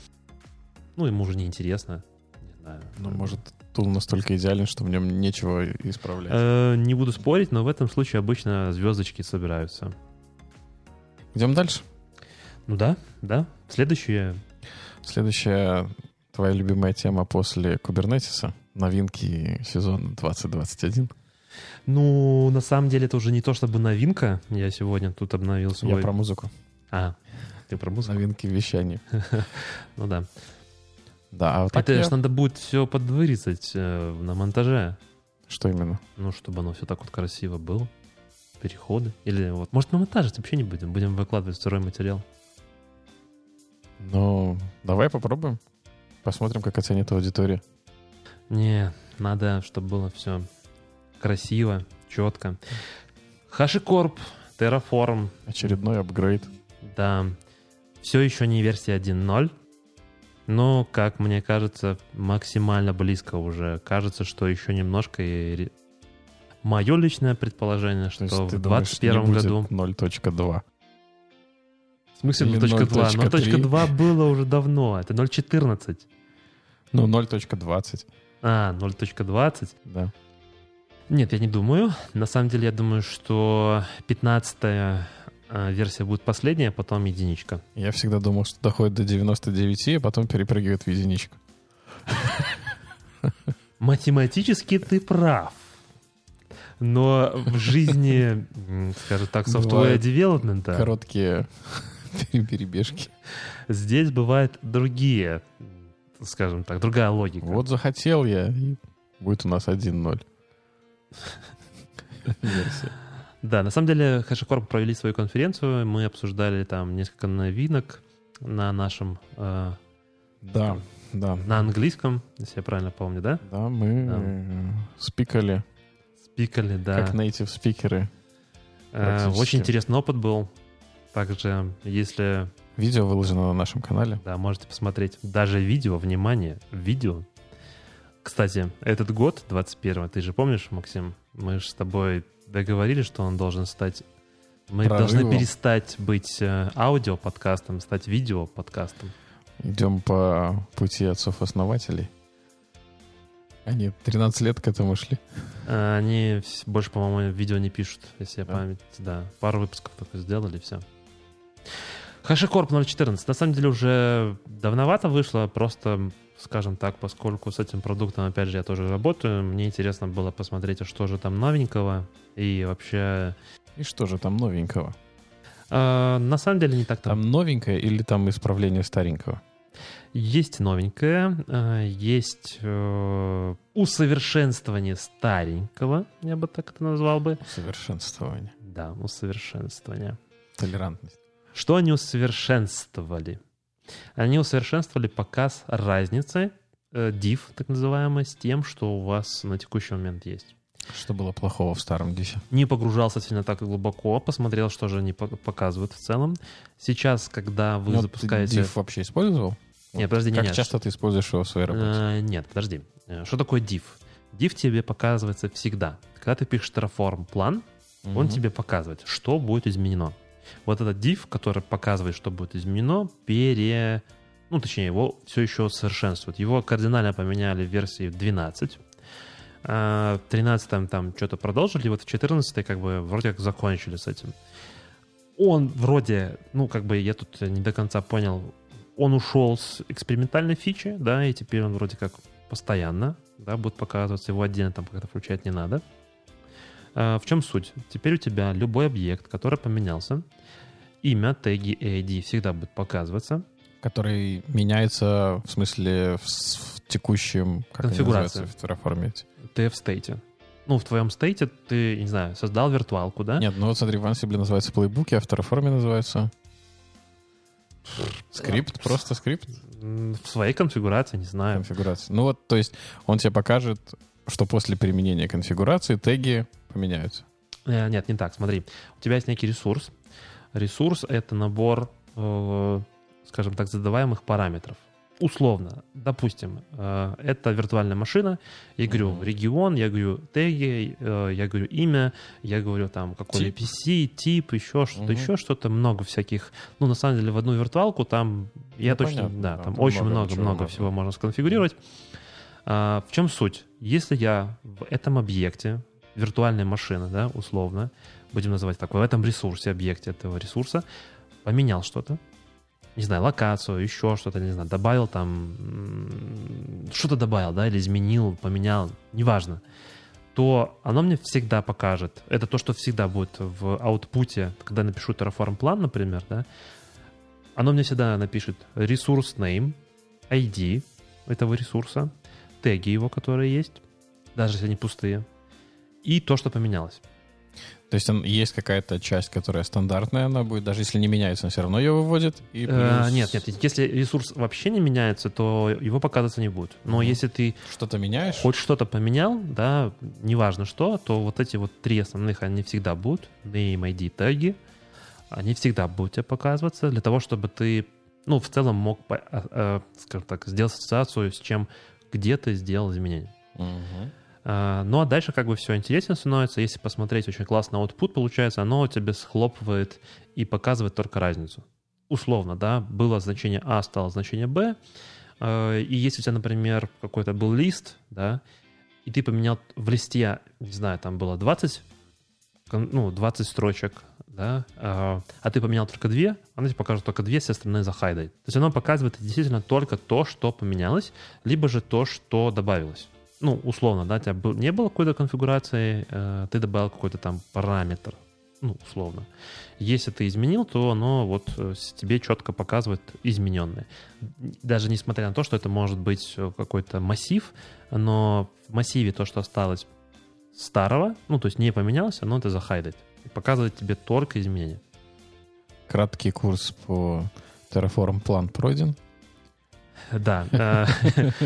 ну, ему уже неинтересно. Не знаю. Ну, может, тул настолько идеален, что в нем нечего исправлять. Э, Не буду спорить, но в этом случае обычно звездочки собираются. Идем дальше. Ну да, да. Следующее. Следующая твоя любимая тема после Кубернетиса. Новинки сезона 2021. Ну, на самом деле, это уже не то чтобы новинка. Я сегодня тут обновил свой... Я про музыку. А, ты про музыку? Новинки вещания. Ну да. Да, а вот так Это я- надо будет все подвырезать э, на монтаже. Что именно? Ну, чтобы оно все так вот красиво было. Переходы. Или вот... Может, мы монтажить вообще не будем. Будем выкладывать сырой материал. Ну, давай попробуем. Посмотрим, как оценит аудитория. Не, надо, чтобы было все красиво, четко. HashiCorp, Terraform, Очередной апгрейд. да, все еще не версия 1.0, но, как мне кажется, максимально близко уже. Кажется, что еще немножко и... Мое личное предположение, То что в ты думаешь, не 2021 будет году... 0.2. В смысле Или 0.2? 0.3? 0.2 было уже давно. Это 0.14. Ну, 0.20, А, 0.20. да. Нет, я не думаю. На самом деле, я думаю, что 15 версия будет последняя, потом единичка. Я всегда думал, что доходит до 99, а потом перепрыгивает в единичку. Математически ты прав. Но в жизни, скажем так, Бывает development Короткие перебежки. здесь бывают другие, скажем так, другая логика. Вот захотел я, и будет у нас 1-0. Версия. Да, на самом деле HashiCorp провели свою конференцию, мы обсуждали там несколько новинок на нашем, э, Да, да. на английском, если я правильно помню, да? Да, мы Да. э, спикали, Спикали, да. как native спикеры. Э. Очень интересный опыт был. Также, если, Видео выложено на нашем канале. да, можете посмотреть даже видео, внимание, видео. Кстати, этот год, 21 ты же помнишь, Максим, мы же с тобой договорились, что он должен стать... Мы Прорывом. должны перестать быть э, аудио-подкастом, стать видео-подкастом. Идем по пути отцов-основателей. Они 13 лет к этому шли. Э, Они больше, по-моему, видео не пишут, если я Да? память. Да, пару выпусков только сделали, все. HashiCorp 0.14. На самом деле уже давновато вышло, просто, скажем так, поскольку с этим продуктом, опять же, я тоже работаю, мне интересно было посмотреть, а что же там новенького. И вообще, И что же там новенького? э, на самом деле не так там. Там новенькое или там исправление старенького? Есть новенькое, э, есть э, усовершенствование старенького, я бы так это назвал бы. Совершенствование. Да, усовершенствование. Толерантность. Что они усовершенствовали? Они усовершенствовали показ разницы э, div, так называемой, с тем, что у вас на текущий момент есть. Что было плохого в старом дисе? Не погружался сильно так глубоко, посмотрел, что же они по- показывают в целом. Сейчас, когда вы Ну, запускаете... Ты div вообще использовал? Нет, подожди, Как нет. часто ты используешь его в своей работе? Э, нет, подожди. Э, Что такое div? Div тебе показывается всегда. Когда ты пишешь Terraform план, он Мгм. тебе показывает, что будет изменено. Вот этот div, который показывает, что будет изменено, Ну, точнее, его все еще совершенствуют. Его кардинально поменяли в версии 12. А, в 13 там что-то продолжили, вот в 14 как бы вроде как закончили с этим. Он вроде, ну, как бы я тут не до конца понял, он ушел с экспериментальной фичи, да, и теперь он вроде как постоянно, да, будет показываться, его отдельно там как-то включать не надо. А, в чем суть? Теперь у тебя любой объект, который поменялся, имя, теги и ID всегда будет показываться. Который меняется, в смысле, в, в текущем... Как Конфигурации. в Terraform? Ты в state е. Ну, в твоем state е ты, не знаю, создал виртуалку, да? Нет, ну вот смотри, в Ansible называется playbook и, а в Terraform называется... Скрипт, просто скрипт? В своей конфигурации, не знаю. Конфигурация. Ну вот, то есть он тебе покажет, что после применения конфигурации теги поменяются. Э, нет, не так, смотри. У тебя есть некий ресурс. Ресурс — это набор, э, скажем так, задаваемых параметров условно, допустим, э, это виртуальная машина, я говорю mm-hmm. регион, я говорю теги, э, я говорю имя, я говорю там какой тип. PC, тип, еще что-то, mm-hmm. еще что-то, много всяких. Ну, на самом деле, в одну виртуалку там, я ну, точно, понятно, да, там, там очень много-много всего можно сконфигурировать. А, в чем суть? Если я в этом объекте, виртуальная машина, да, условно, будем называть так, в этом ресурсе, объекте этого ресурса, поменял что-то, не знаю, локацию, еще что-то, не знаю, добавил там, что-то добавил, да, или изменил, поменял, неважно, то оно мне всегда покажет. Это то, что всегда будет в аутпуте, когда напишу Terraform план, например, да, оно мне всегда напишет ресурс name, ID этого ресурса, теги его, которые есть, даже если они пустые, и то, что поменялось. То есть он, есть какая-то часть, которая стандартная, она будет, даже если не меняется, он все равно ее выводит? И э, плюс... э, нет, нет, если ресурс вообще не меняется, то его показываться не будет. Но mm если ты... Что-то меняешь? Хоть что-то поменял, да, неважно что, то вот эти вот три основных, они всегда будут, name, ID, теги, они всегда будут тебе показываться для того, чтобы ты, ну, в целом мог, э, скажем так, сделать ассоциацию с чем, где ты сделал изменения. Угу. А, ну а дальше как бы все интереснее становится. Если посмотреть, очень классный output получается, оно тебе схлопывает и показывает только разницу. Условно, да, было значение А, стало значение Б. А, и если у тебя, например, какой-то был лист, да, и ты поменял в листе, не знаю, там было 20, ну, 20 строчек, да, а, а ты поменял только две, оно тебе покажет только две, все остальные захайдает. То есть оно показывает действительно только то, что поменялось, либо же то, что добавилось ну, условно, да, у тебя был, не было какой-то конфигурации, э, ты добавил какой-то там параметр, ну, условно. Если ты изменил, то оно вот э, тебе четко показывает измененное. Даже несмотря на то, что это может быть э, какой-то массив, но в массиве то, что осталось старого, ну, то есть не поменялось, оно это захайдит. Показывает тебе только изменения. Краткий курс по Terraform план пройден. Да. Э,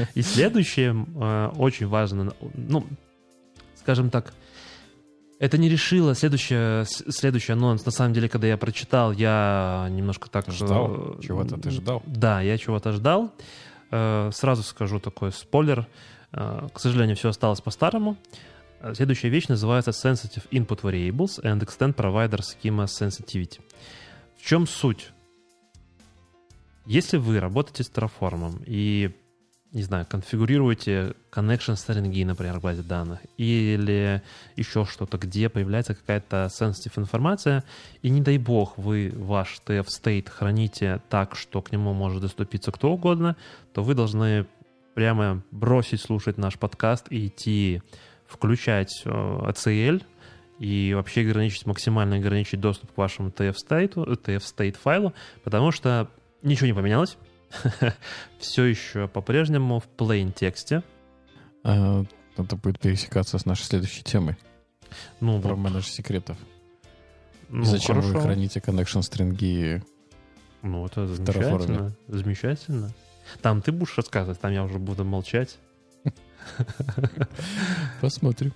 и следующее э, очень важно, ну, скажем так, это не решило. Следующее, следующий анонс, на самом деле, когда я прочитал, я немножко так... Ждал? Э, чего-то ты ждал? Да, я чего-то ждал. Сразу скажу такой спойлер. К сожалению, все осталось по-старому. Следующая вещь называется Sensitive Input Variables and Extend Provider Schema Sensitivity. В чем суть? Если вы работаете с Terraform и, не знаю, конфигурируете connection стринги, например, в базе данных, или еще что-то, где появляется какая-то sensitive информация, и не дай бог вы ваш TF state храните так, что к нему может доступиться кто угодно, то вы должны прямо бросить слушать наш подкаст и идти включать ACL, э, и вообще ограничить, максимально ограничить доступ к вашему TF state, TF state файлу, потому что Ничего не поменялось. Все еще по-прежнему в plain тексте. А, это будет пересекаться с нашей следующей темой. Ну, Про вот. менедж секретов. Ну, зачем хорошо. вы храните connection стринги Ну, это замечательно. Замечательно. Там ты будешь рассказывать, там я уже буду молчать. Посмотрим.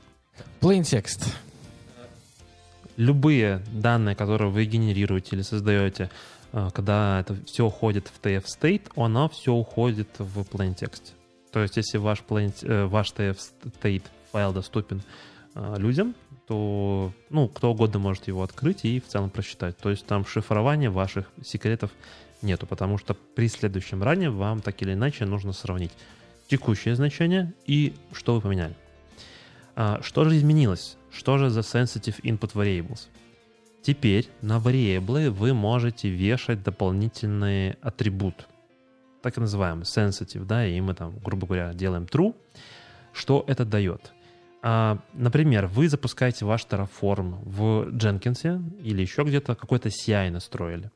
Plain текст. Любые данные, которые вы генерируете или создаете, когда это все уходит в TF state, оно все уходит в plain text. То есть, если ваш, plain, э, ваш TF state файл доступен а, людям, то ну, кто угодно может его открыть и в целом прочитать. То есть там шифрование ваших секретов нету, потому что при следующем ране вам так или иначе нужно сравнить текущее значение и что вы поменяли. А, что же изменилось? Что же за sensitive input variables? Теперь на variable вы можете вешать дополнительный атрибут, так называемый sensitive, да, и мы там, грубо говоря, делаем true. Что это дает? А, например, вы запускаете ваш Terraform в Jenkins или еще где-то какой-то CI настроили,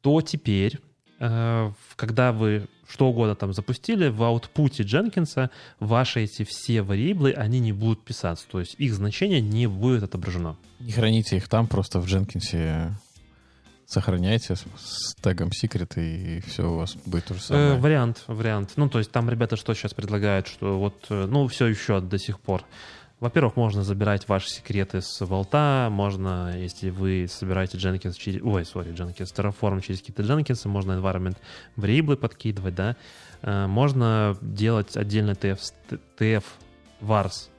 то теперь, э, когда вы что угодно там запустили, в аутпуте Jenkins ваши эти все вариаблы, они не будут писаться, то есть их значение не будет отображено. Не храните их там, просто в Jenkins сохраняйте с, тегом secret, и все у вас будет то же самое. Э, вариант, вариант. Ну, то есть там ребята что сейчас предлагают, что вот, э, ну, все еще до сих пор. Во-первых, можно забирать ваши секреты с волта, можно, если вы собираете Jenkins через... Ой, сори, Jenkins, Terraform через какие-то Jenkins, можно environment variable подкидывать, да. Э, можно делать отдельно TF, TF vars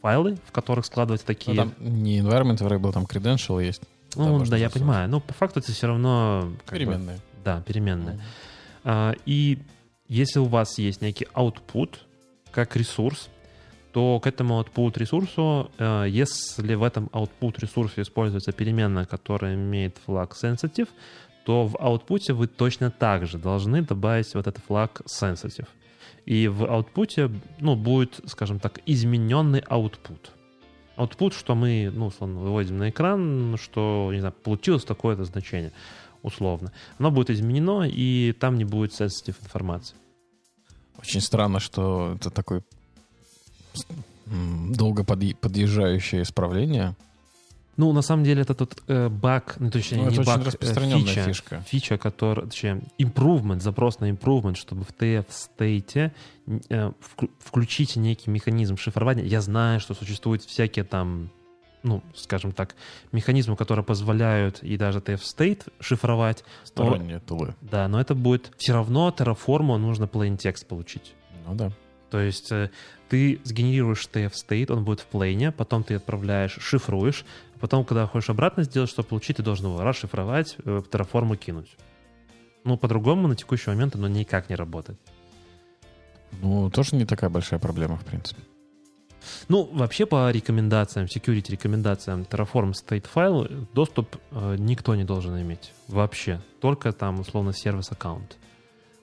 файлы, в которых складывать такие... Ну, там не environment variable, там credential есть. Ну, да, я понимаю. Но по факту это все равно... Переменные. Бы, да, переменные. Mm-hmm. И если у вас есть некий output как ресурс, то к этому output ресурсу, э, если в этом output ресурсе используется переменная, которая имеет флаг sensitive, то в output вы точно так же должны добавить вот этот флаг sensitive. И в output ну, будет, скажем так, измененный output output, что мы, ну, условно, выводим на экран, что, не знаю, получилось такое-то значение, условно. Оно будет изменено, и там не будет sensitive информации. Очень странно, что это такой долго подъезжающее исправление, ну, на самом деле, это тот э, баг, ну, точнее, ну, не это баг, очень распространенная фича, фишка. Фича, которая, точнее, improvement, запрос на improvement, чтобы в TF state э, включить некий механизм шифрования. Я знаю, что существуют всякие там ну, скажем так, механизмы, которые позволяют и даже TF-state шифровать. Сторонние но, тулы. Да, но это будет все равно Terraform нужно plain текст получить. Ну да. То есть э, ты сгенерируешь TF-state, он будет в плейне, потом ты отправляешь, шифруешь, потом, когда хочешь обратно сделать, что получить, ты должен его расшифровать, э, в Terraform кинуть. Ну, по-другому на текущий момент оно никак не работает. Ну, тоже не такая большая проблема, в принципе. Ну, вообще по рекомендациям, security рекомендациям Terraform State файл доступ э, никто не должен иметь вообще. Только там, условно, сервис аккаунт.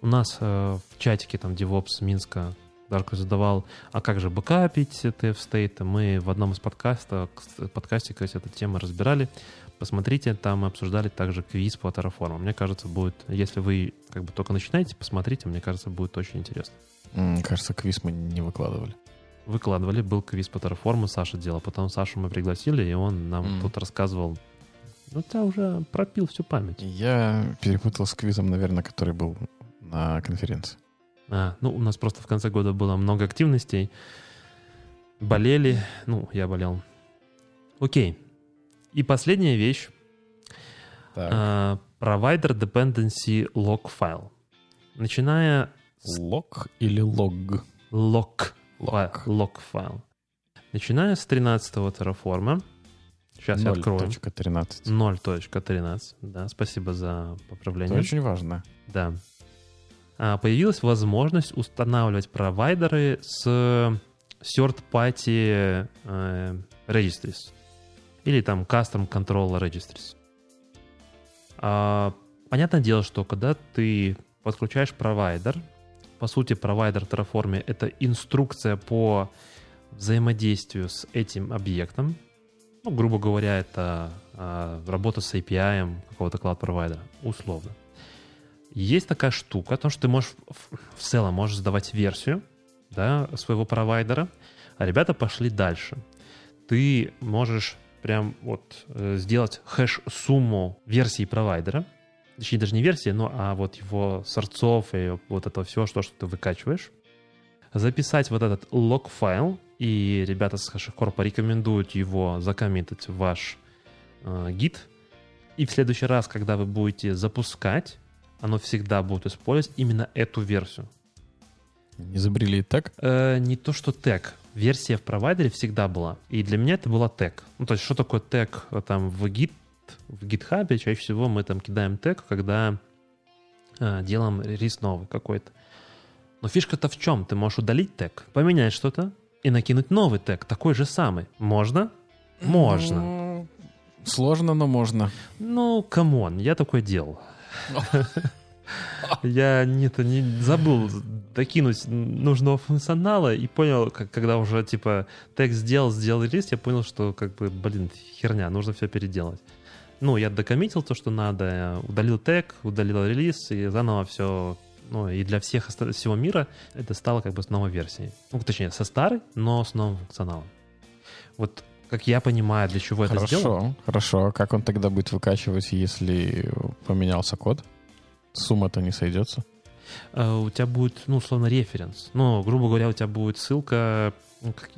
У нас э, в чатике там DevOps Минска Дарко задавал, а как же бэкапить TF State? Мы в одном из подкастов, подкасте, кстати, эту тему разбирали. Посмотрите, там мы обсуждали также квиз по Terraform. Мне кажется, будет, если вы как бы только начинаете, посмотрите, мне кажется, будет очень интересно. Mm, кажется, квиз мы не выкладывали. Выкладывали, был квиз по Terraform, Саша делал. Потом Сашу мы пригласили, и он нам mm. тут рассказывал ну, тебя уже пропил всю память. Я перепутал с квизом, наверное, который был на конференции. А, ну, у нас просто в конце года было много активностей. Болели. Ну, я болел. Окей. И последняя вещь. Так. Provider Dependency Log File. Начиная с... Лог или лог? Лог. Лог файл. Начиная с 13-го Terraform. Сейчас 0. я открою. 0.13. 0.13. Да, спасибо за поправление. Это очень важно. Да. А, появилась возможность устанавливать провайдеры с third-party э, registries или там custom control registries. А, понятное дело, что когда ты подключаешь провайдер, по сути, провайдер Terraform — это инструкция по взаимодействию с этим объектом. Ну, грубо говоря, это а, работа с API какого-то cloud-провайдера, условно. Есть такая штука, то, что ты можешь в целом можешь задавать версию да, своего провайдера, а ребята пошли дальше. Ты можешь прям вот э, сделать хэш-сумму версии провайдера, точнее даже не версии, но а вот его сорцов и вот это все, что, что ты выкачиваешь, записать вот этот лог-файл, и ребята с HashiCorp порекомендуют его закоммитить в ваш э, гид, и в следующий раз, когда вы будете запускать, оно всегда будет использовать именно эту версию. Не забрили тег? Э, не то, что тег. Версия в провайдере всегда была. И для меня это была тег. Ну, то есть, что такое тег э, там в Git, в GitHub? Чаще всего мы там кидаем тег, когда э, делаем релиз новый какой-то. Но фишка-то в чем? Ты можешь удалить тег, поменять что-то и накинуть новый тег, такой же самый. Можно? Можно. Ну, Сложно, но можно. Ну, come on, я такое делал. Я не, не забыл докинуть нужного функционала и понял, как, когда уже типа тег сделал, сделал релиз, я понял, что как бы, блин, херня, нужно все переделать. Ну, я докоммитил то, что надо, удалил тег, удалил релиз и заново все ну, и для всех всего мира это стало как бы с новой версией. Ну, точнее, со старой, но с новым функционалом. Вот как я понимаю, для чего хорошо, это сделано. Хорошо, хорошо. Как он тогда будет выкачивать, если поменялся код? Сумма-то не сойдется? Uh, у тебя будет, ну, условно, референс. Ну, грубо говоря, у тебя будет ссылка... Ну, как,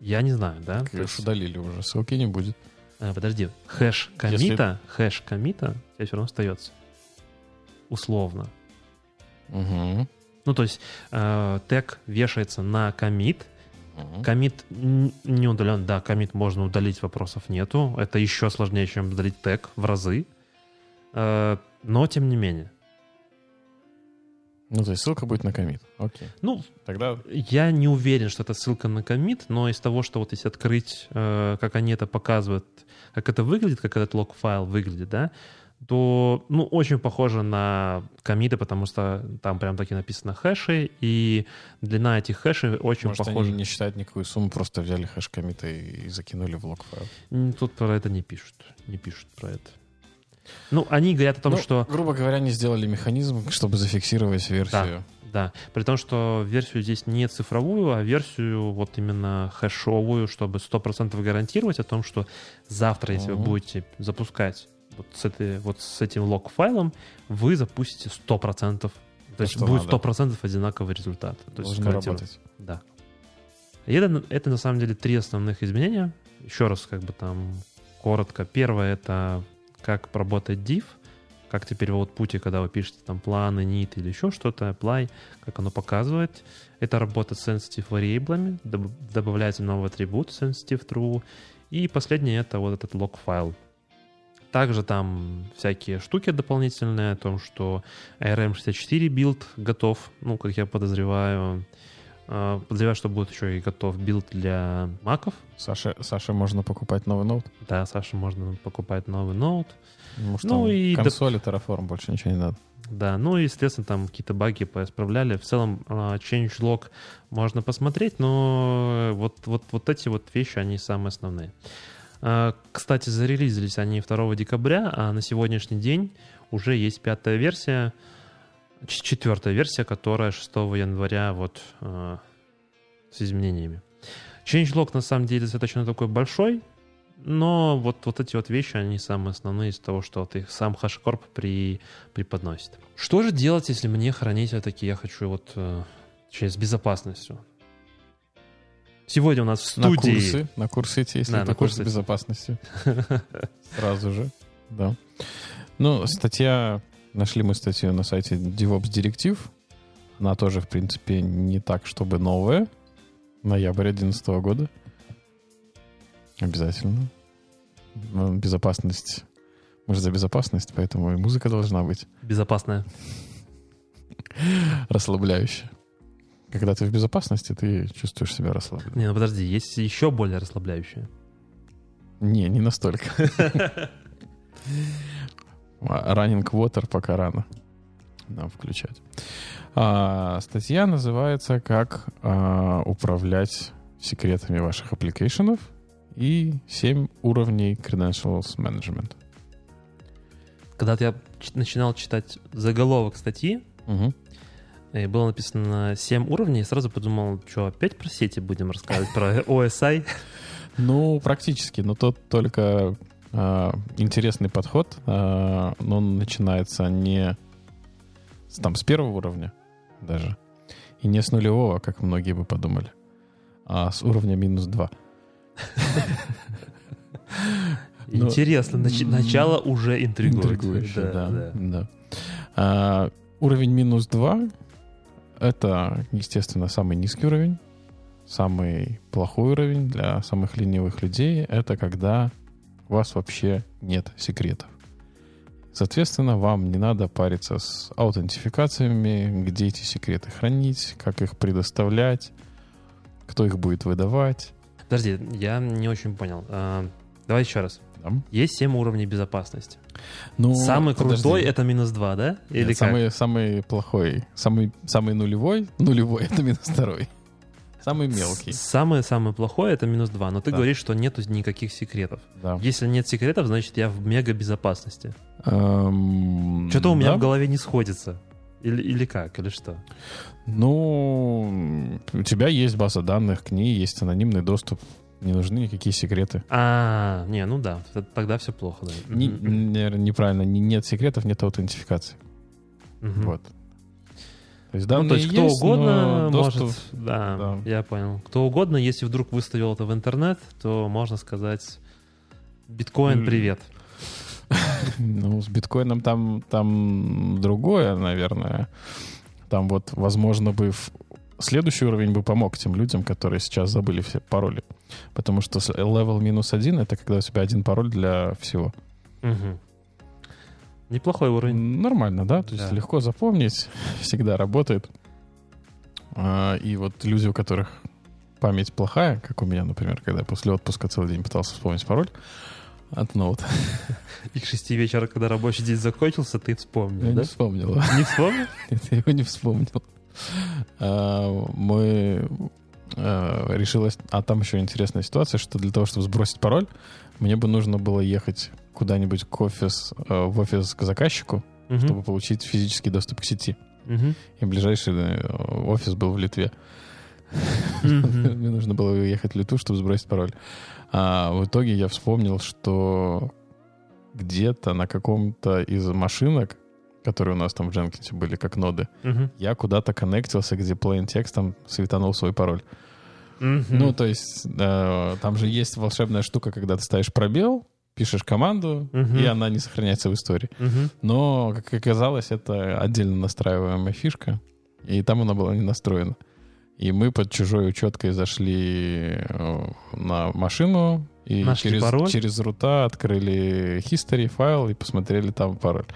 я не знаю, да? Как есть... удалили уже, ссылки не будет. Uh, подожди, хэш комита, Если... хэш комита у тебя все равно остается. Условно. Угу. Ну, то есть э, тег вешается на комит, Комит не удален. Да, комит можно удалить, вопросов нету. Это еще сложнее, чем удалить тег в разы. Э, но тем не менее. Ну, то есть ссылка будет на комит. Окей. Ну, тогда... Я не уверен, что это ссылка на комит, но из того, что вот если открыть, э, как они это показывают, как это выглядит, как этот лог-файл выглядит, да, то, ну, очень похоже на комиты, потому что там прям таки написано хэши, и длина этих хэшей очень Может, похожа. они не считают никакую сумму, просто взяли хэш комита и, и закинули в лог файл. Тут про это не пишут, не пишут про это. Ну, они говорят о том, ну, что... Грубо говоря, они сделали механизм, чтобы зафиксировать версию. Да, да. При том, что версию здесь не цифровую, а версию вот именно хэшовую, чтобы 100% гарантировать о том, что завтра, если угу. вы будете запускать вот с, этой, вот с этим лог-файлом вы запустите 100%. То есть что будет надо. 100% одинаковый результат. То есть работать. Да. И это, это на самом деле три основных изменения. Еще раз как бы там коротко. Первое это как работает diff, как теперь в output, когда вы пишете там планы, init или еще что-то, apply, как оно показывает. Это работа с sensitive variable, добавляется новый атрибут sensitive true. И последнее это вот этот log файл также там всякие штуки дополнительные о том, что ARM64 build готов, ну, как я подозреваю. А, подозреваю, что будет еще и готов build для маков. Саше, Саше можно покупать новый ноут? Да, Саше можно покупать новый ноут. Может, ну, и консоли Terraform больше ничего не надо. Да, ну и, естественно, там какие-то баги поисправляли. В целом, а, changelog можно посмотреть, но вот, вот, вот эти вот вещи, они самые основные. А, кстати, зарелизились они 2 декабря, а на сегодняшний день уже есть пятая версия, четвертая версия, которая 6 января вот а, с изменениями. Changelog на самом деле достаточно такой большой, но вот, вот эти вот вещи, они самые основные из того, что вот их сам HashiCorp при, преподносит. Что же делать, если мне хранить все-таки я хочу вот э, с безопасностью? Сегодня у нас в студии... На курсы, на курсы идти, если да, на курсы безопасности. Сразу же, да. Ну, статья... Нашли мы статью на сайте DevOps Директив. Она тоже, в принципе, не так, чтобы новая. Ноябрь 2011 года. Обязательно. Но безопасность... Мы же за безопасность, поэтому и музыка должна быть. Безопасная. Расслабляющая. Когда ты в безопасности, ты чувствуешь себя расслабленно. Не, ну подожди, есть еще более расслабляющее. Не, не настолько. Running Water пока рано нам включать. А, статья называется «Как а, управлять секретами ваших аппликейшенов и 7 уровней Credentials Management». Когда я начинал читать заголовок статьи, угу. И было написано 7 уровней, и сразу подумал, что опять про сети будем рассказывать, про OSI? Ну, практически, но тут только э, интересный подход, э, но он начинается не с, там, с первого уровня даже, и не с нулевого, как многие бы подумали, а с уровня минус 2. Интересно, начало уже интригует. да. А, уровень минус 2 это, естественно, самый низкий уровень. Самый плохой уровень для самых ленивых людей — это когда у вас вообще нет секретов. Соответственно, вам не надо париться с аутентификациями, где эти секреты хранить, как их предоставлять, кто их будет выдавать. Подожди, я не очень понял. А, давай еще раз. Да. Есть 7 уровней безопасности. Ну, самый подожди. крутой это минус 2, да? Или Нет, самый, самый плохой, самый, самый нулевой, нулевой это минус второй. Самый мелкий. Самое-самое плохое это минус 2. Но ты Да. говоришь, что нету никаких секретов. Да. Если нет секретов, значит я в мега безопасности. Эм, Что-то у меня да. в голове не сходится. Или, или как, или что? Ну, у тебя есть база данных, к ней есть анонимный доступ. Не нужны никакие секреты. А, не, ну да, тогда все плохо, да. Не- наверное, неправильно. Не- Нет секретов, нет аутентификации. Мгм. Вот. То есть Ну, данные то есть кто есть, угодно но доступ- может... Да, да. я понял. Кто угодно, если вдруг выставил это в интернет, то можно сказать биткоин, привет. Ну, с биткоином там, там другое, наверное. Там вот, возможно, бы следующий уровень бы помог тем людям, которые сейчас забыли все пароли. Потому что level минус один — это когда у тебя один пароль для всего. Мгм. Неплохой уровень. Нормально, да? То есть Да. легко запомнить, всегда работает. А, И вот люди, у которых память плохая, как у меня, например, когда я после отпуска целый день пытался вспомнить пароль от ноута, И к шести вечера, когда рабочий день закончился, ты я вспомнил, да? не вспомнил. Не вспомнил? Нет, я его не вспомнил. А, Мы а, решилось... А там еще интересная ситуация, что для того, чтобы сбросить пароль, мне бы нужно было ехать куда-нибудь к офис, э, в офис к заказчику, Мгм. чтобы получить физический доступ к сети. Мгм. И ближайший э, офис был в Литве. Мне нужно было ехать в Литву, чтобы сбросить пароль. А в итоге я вспомнил, что где-то на каком-то из машинок, которые у нас там в Дженкинсе были, как ноды, Мгм. я куда-то коннектился, где plain текстом светанул свой пароль. Мгм. Ну, то есть э, там же есть волшебная штука, когда ты ставишь пробел, пишешь команду, Мгм. и она не сохраняется в истории. Мгм. Но, как оказалось, это отдельно настраиваемая фишка, и там она была не настроена. И мы под чужой учеткой зашли э, на машину, и Нашли через, пароль? через рута открыли history файл и посмотрели там пароль.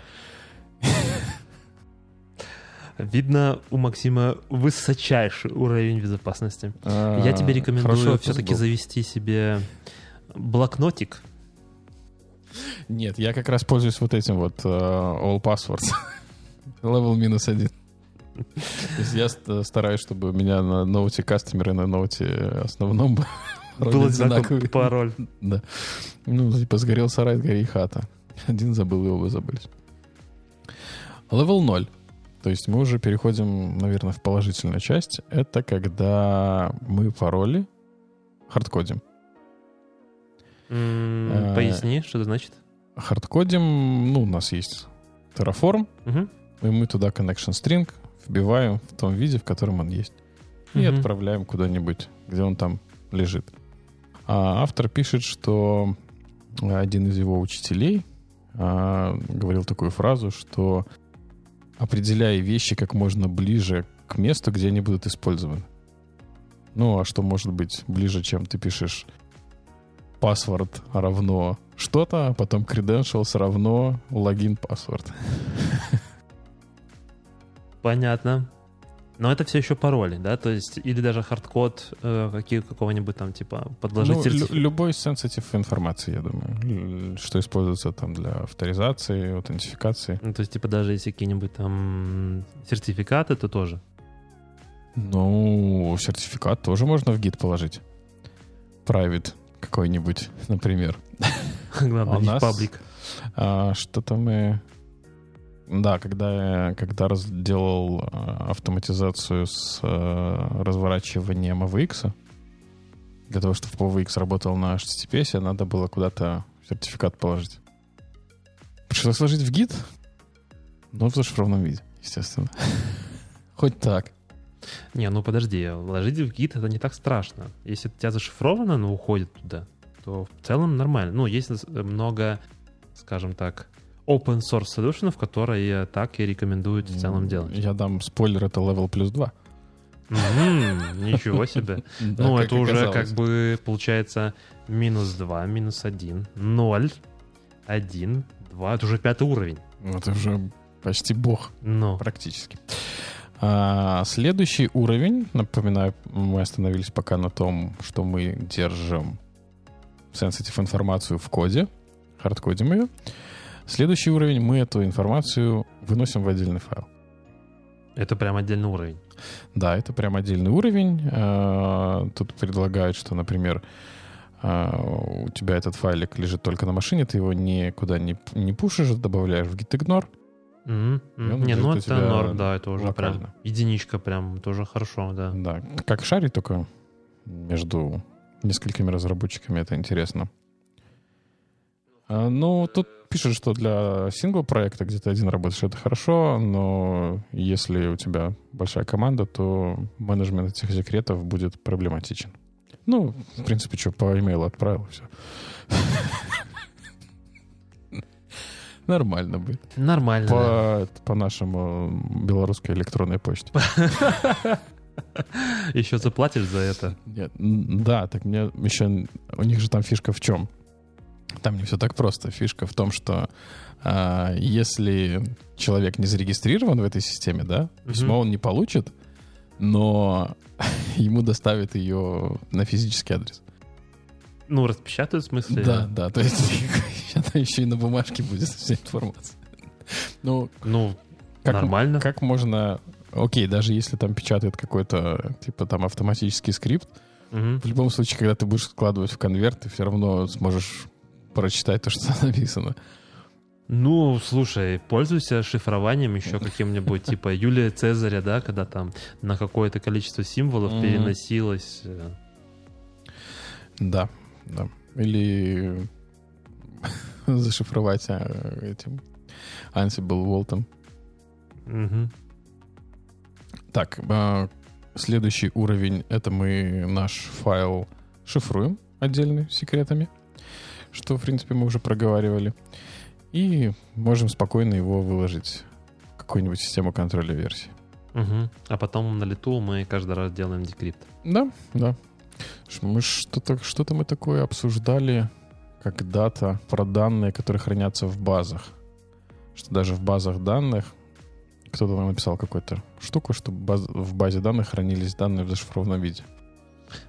Видно, у Максима высочайший уровень безопасности. А, Я тебе рекомендую все-таки завести себе блокнотик. Нет, я как раз пользуюсь вот этим вот э, All Passwords. Level минус один. Я ст- стараюсь, чтобы у меня на ноуте кастомер и на ноуте основном Был одинаковый. пароль. Да. Ну, типа, сгорел сарай, гори хата. Один забыл, и оба забылись. Level 0. То есть мы уже переходим, наверное, в положительную часть. Это когда мы пароли хардкодим. Э, Поясни, что это значит? Хардкодим, ну, у нас есть Terraform, Мгм. и мы туда connection string вбиваем в том виде, в котором он есть. И Мгм. отправляем куда-нибудь, где он там лежит. А автор пишет, что один из его учителей а, говорил такую фразу, что определяй вещи как можно ближе к месту, где они будут использованы. Ну, а что может быть ближе, чем ты пишешь password равно что-то, а потом credentials равно логин password. Понятно. Но это все еще пароли, да? То есть, или даже хардкод э, какие, какого-нибудь там, типа, подложить Ну, сертиф- лю- любой sensitive информации, я думаю, что используется там для авторизации, аутентификации. Ну, то есть, типа, даже если какие-нибудь там сертификаты, то тоже. Ну, сертификат тоже можно в гид положить. Private какой-нибудь, например. Главное, А не нас- паблик. А, что-то мы... Да, когда, я- когда делал а, автоматизацию с а, разворачиванием AVX, для того, чтобы AVX работал на HTTPS, надо было куда-то сертификат положить. Пришлось сложить в гид, но в зашифрованном виде, естественно. Хоть так. Не, ну подожди, вложить в гид это не так страшно. Если у тебя зашифровано, но уходит туда, то в целом нормально. Ну, есть много, скажем так, open source solution, которые так и рекомендуют в целом делать. Я дам спойлер, это level плюс 2. Мгм, Ничего себе. Ну, это уже как бы получается минус 2, минус 1, 0, 1, Два, это уже пятый уровень. Ну, Это уже почти бог. Но. Практически. А, следующий уровень, напоминаю, мы остановились пока на том, что мы держим sensitive информацию в коде, хардкодим ее. Следующий уровень, мы эту информацию выносим в отдельный файл. Это прям отдельный уровень. Да, это прям отдельный уровень. А, Тут предлагают, что, например, а, у тебя этот файлик лежит только на машине, ты его никуда не, не пушишь, добавляешь в gitignore. Мгм. И он Не, ну это норм, да, это уже прям локально. единичка, прям тоже хорошо, да. Да, как шарить только между несколькими разработчиками, это интересно. А, Ну, тут пишут, что для сингл-проекта, где ты один работаешь, это хорошо, но если у тебя большая команда, то менеджмент этих секретов будет проблематичен. Ну, в принципе, что, по имейлу отправил, все. Нормально будет. Нормально. да. По, по нашему белорусской электронной почте. Еще заплатишь за это. Нет, да, так мне еще... У них же там фишка в чем? Там не все так просто. Фишка в том, что а, если человек не зарегистрирован в этой системе, да, письмо он не получит, но ему доставят ее на физический адрес. Ну, распечатают в смысле? Да, да, то есть она еще и на бумажке будет вся информация. Ну, Ну, как, нормально. как можно... Окей, даже если там печатает какой-то, типа, там автоматический скрипт, Мгм. В любом случае, когда ты будешь складывать в конверт, ты все равно сможешь прочитать то, что там написано. Ну, слушай, пользуйся шифрованием еще каким-нибудь, типа Юлия Цезаря, да, когда там на какое-то количество символов переносилось. Да, да. Или зашифровать а, этим Ansible Волтом. мгм. Так, а, следующий уровень — это мы наш файл шифруем отдельно секретами, что, в принципе, мы уже проговаривали. И можем спокойно его выложить в какую-нибудь систему контроля версий. Мгм. А потом на лету мы каждый раз делаем декрипт. Да, да. Мы что-то что мы такое обсуждали когда-то про данные, которые хранятся в базах. Что даже в базах данных кто-то нам написал какую-то штуку, чтобы баз- в базе данных хранились данные в зашифрованном виде.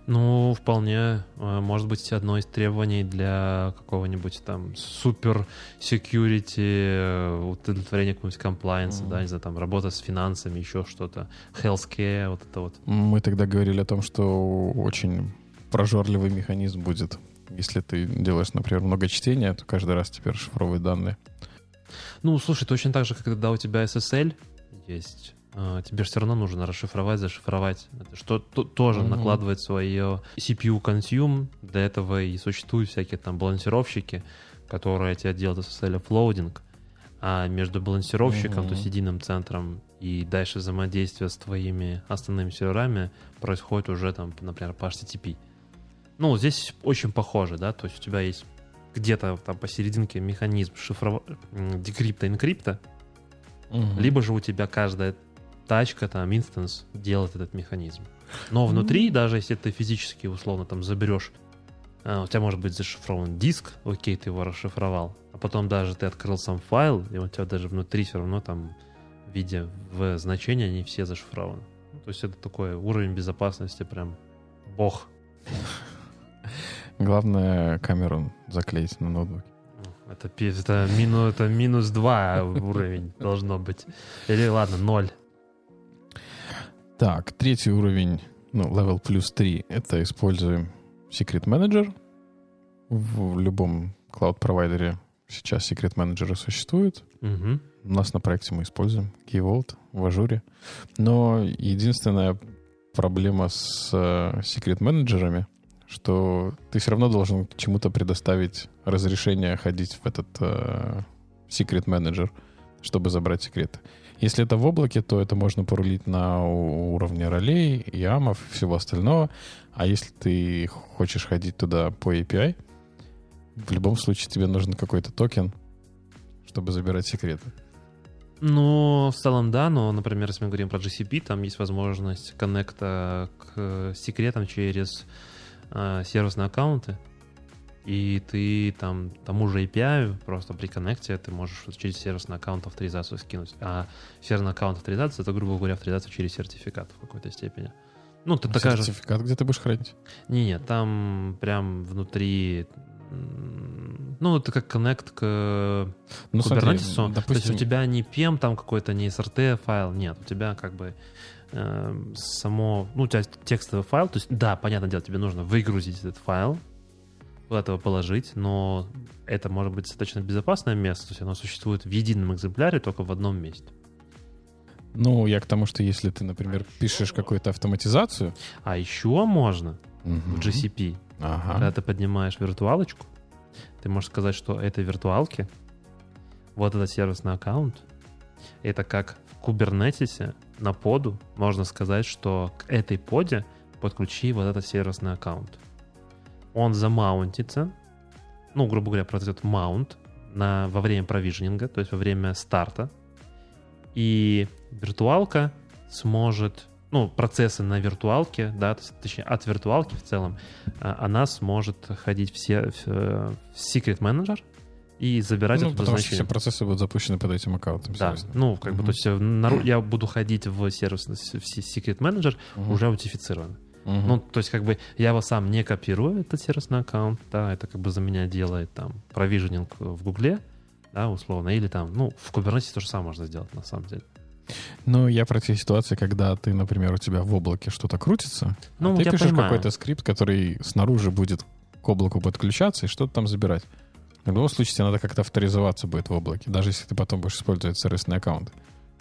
Ну, вполне, э, может быть, одно из требований для какого-нибудь там супер security, э, удовлетворения какого-нибудь комплайенса, Мгм. да, не знаю, там работа с финансами, еще что-то, healthcare, вот это вот. Мы тогда говорили о том, что очень прожорливый механизм будет. Если ты делаешь, например, много чтения, то каждый раз теперь шифровывать данные. Ну, слушай, точно так же, как когда у тебя SSL есть, тебе же все равно нужно расшифровать, зашифровать. Это что то- тоже Мгм. накладывает свое CPU consume. Для этого и существуют всякие там балансировщики, которые тебе делают SSL offloading. А между балансировщиком, Мгм. то есть единым центром и дальше взаимодействие с твоими основными серверами происходит уже там, например, по HTTP. Ну, здесь очень похоже, да, то есть у тебя есть где-то там посерединке механизм шифрова... м, декрипта, инкрипта, либо же у тебя каждая тачка, там, инстанс делает этот механизм. Но внутри, даже если ты физически, условно, там заберешь, а, у тебя может быть зашифрован диск, окей, ты его расшифровал, а потом даже ты открыл сам файл, и у тебя даже внутри все равно там в виде в значения они все зашифрованы. Ну, То есть это такой уровень безопасности прям бог. Главное камеру заклеить на ноутбуке. Ну, Это, это, мину, это минус 2 уровень должно быть. Или ладно, 0. Так, третий уровень, ну, level плюс 3, это используем Secret Manager. В любом cloud-провайдере сейчас Secret Manager существует. Мгм. У нас на проекте мы используем Key Vault в ажуре. Но единственная проблема с э, Secret менеджерами, что ты все равно должен чему-то предоставить разрешение ходить в этот э, Secret Manager, чтобы забрать секреты. Если это в облаке, то это можно порулить на уровне ролей, ямов и всего остального. А если ты хочешь ходить туда по API, в любом случае тебе нужен какой-то токен, чтобы забирать секреты. Ну, в целом, да, но, например, если мы говорим про GCP, там есть возможность коннекта к секретам через э, сервисные аккаунты. И ты там тому же API просто при коннекте ты можешь через сервисный аккаунт авторизацию скинуть. А сервисный аккаунт авторизации — это, грубо говоря, авторизация через сертификат в какой-то степени. Ну, ты А такая же... Сертификат где ты будешь хранить? Не, нет, там прям внутри... Ну, это как коннект к Ну, смотри, Kubernetes. То есть допустим, у тебя не PM там какой-то, не SRT файл, нет, у тебя как бы э, само, ну, у тебя текстовый файл, то есть, да, понятное дело, тебе нужно выгрузить этот файл, этого положить, но это может быть достаточно безопасное место, то есть оно существует в едином экземпляре, только в одном месте. ну, я к тому, что если ты, например, пишешь какую-то автоматизацию... А еще можно Мгм. в GCP, Ага. когда ты поднимаешь виртуалочку, ты можешь сказать, что этой виртуалке вот этот сервисный аккаунт, это как в Kubernetes на поду можно сказать, что к этой поде подключи вот этот сервисный аккаунт. Он замаунтится, ну, грубо говоря, произойдет маунт на, во время провижнинга, то есть во время старта, и виртуалка сможет, ну, процессы на виртуалке, да, точнее, от виртуалки в целом, а, она сможет ходить все в, э, в Secret Manager и забирать Ну, это потому что все значение. процессы будут запущены под этим аккаунтом. Да, серьезно. ну, как бы, Мгм. то есть э, я буду ходить в сервис, в Secret Manager Мгм. уже аутифицирован. Мгм. Ну, то есть, как бы, я его сам не копирую, этот сервисный аккаунт, да, это как бы за меня делает там провиженинг в Гугле, да, условно, или там, ну, в Kubernetes то же самое можно сделать, на самом деле. Ну, я про те ситуации, когда ты, например, у тебя в облаке что-то крутится, Ну, а ты я пишешь понимаю. какой-то скрипт, который снаружи будет к облаку подключаться и что-то там забирать. В любом случае, тебе надо как-то авторизоваться будет в облаке, даже если ты потом будешь использовать сервисный аккаунт.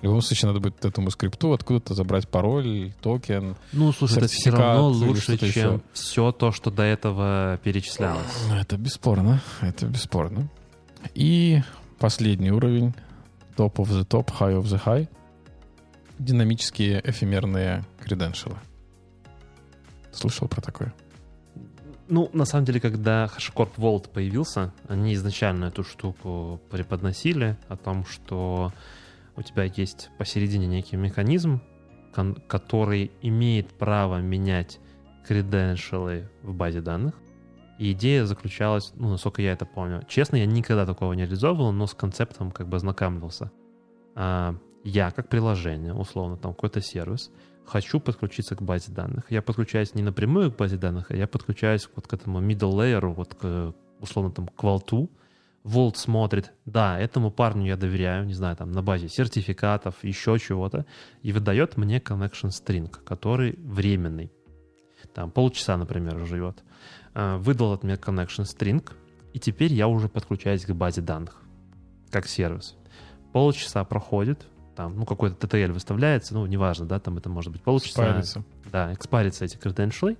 В любом случае, надо будет этому скрипту откуда-то забрать пароль, токен. Ну, слушай, это все равно лучше, чем еще. все то, что до этого перечислялось. Ну, Это бесспорно, это бесспорно. И последний уровень, top of the top, high of the high, динамические эфемерные креденшалы. Слышал про такое? Ну, на самом деле, когда HashiCorp Vault появился, они изначально эту штуку преподносили о том, что у тебя есть посередине некий механизм, который имеет право менять креденшалы в базе данных. И идея заключалась, ну, насколько я это помню. Честно, я никогда такого не реализовывал, но с концептом как бы ознакомился. А, я как приложение, условно, там какой-то сервис, хочу подключиться к базе данных. Я подключаюсь не напрямую к базе данных, а я подключаюсь вот к этому middle layer, вот к, условно, там, к Vault. Vault смотрит, да, этому парню я доверяю, не знаю, там, на базе сертификатов, еще чего-то, и выдает мне connection string, который временный. Там полчаса, например, живет. А, Выдал от меня connection string, и теперь я уже подключаюсь к базе данных, как сервис. Полчаса проходит, там, ну, какой-то TTL выставляется, ну, неважно, да, там это может быть полчаса. Спарится. Да, экспарятся эти credentials.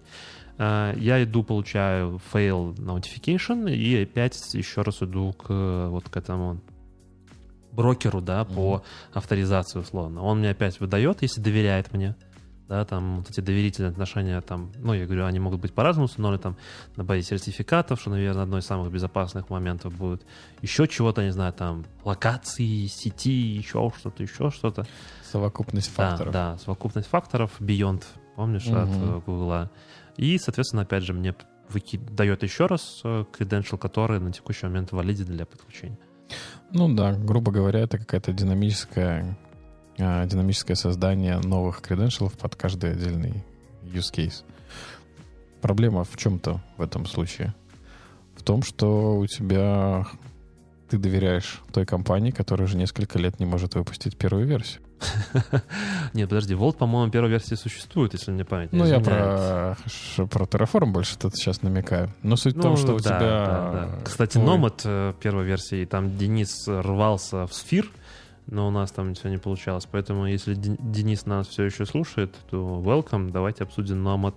А, Я иду, получаю fail notification и опять еще раз иду к вот к этому брокеру, да, по авторизации условно. Он мне опять выдает, если доверяет мне, да, там вот эти доверительные отношения, там, ну, я говорю, они могут быть по-разному установлены, там, на базе сертификатов, что, наверное, одно из самых безопасных моментов будет. Еще чего-то, не знаю, там, локации, сети, еще что-то, еще что-то. Совокупность Да, факторов. Да, совокупность факторов Beyond, помнишь, от Мгм. э. И, соответственно, опять же, мне выки- дает еще раз э, credential, который на текущий момент валиден для подключения. Ну да, грубо говоря, это какая-то динамическая, а, динамическое создание новых креденшалов под каждый отдельный use case. Проблема в чем-то в этом случае. В том, что у тебя ты доверяешь той компании, которая уже несколько лет не может выпустить первую версию. Нет, подожди, Volt, по-моему, первой версии существует, если мне память не Ну, я про, про Terraform больше тут сейчас намекаю. Но суть в Ну, том, что у да, тебя... да, да. Кстати, твой- Nomad э, первой версии, там Денис рвался в сфир, но у нас там все не получалось. Поэтому, если Ден- Денис нас все еще слушает, то welcome, давайте обсудим Nomad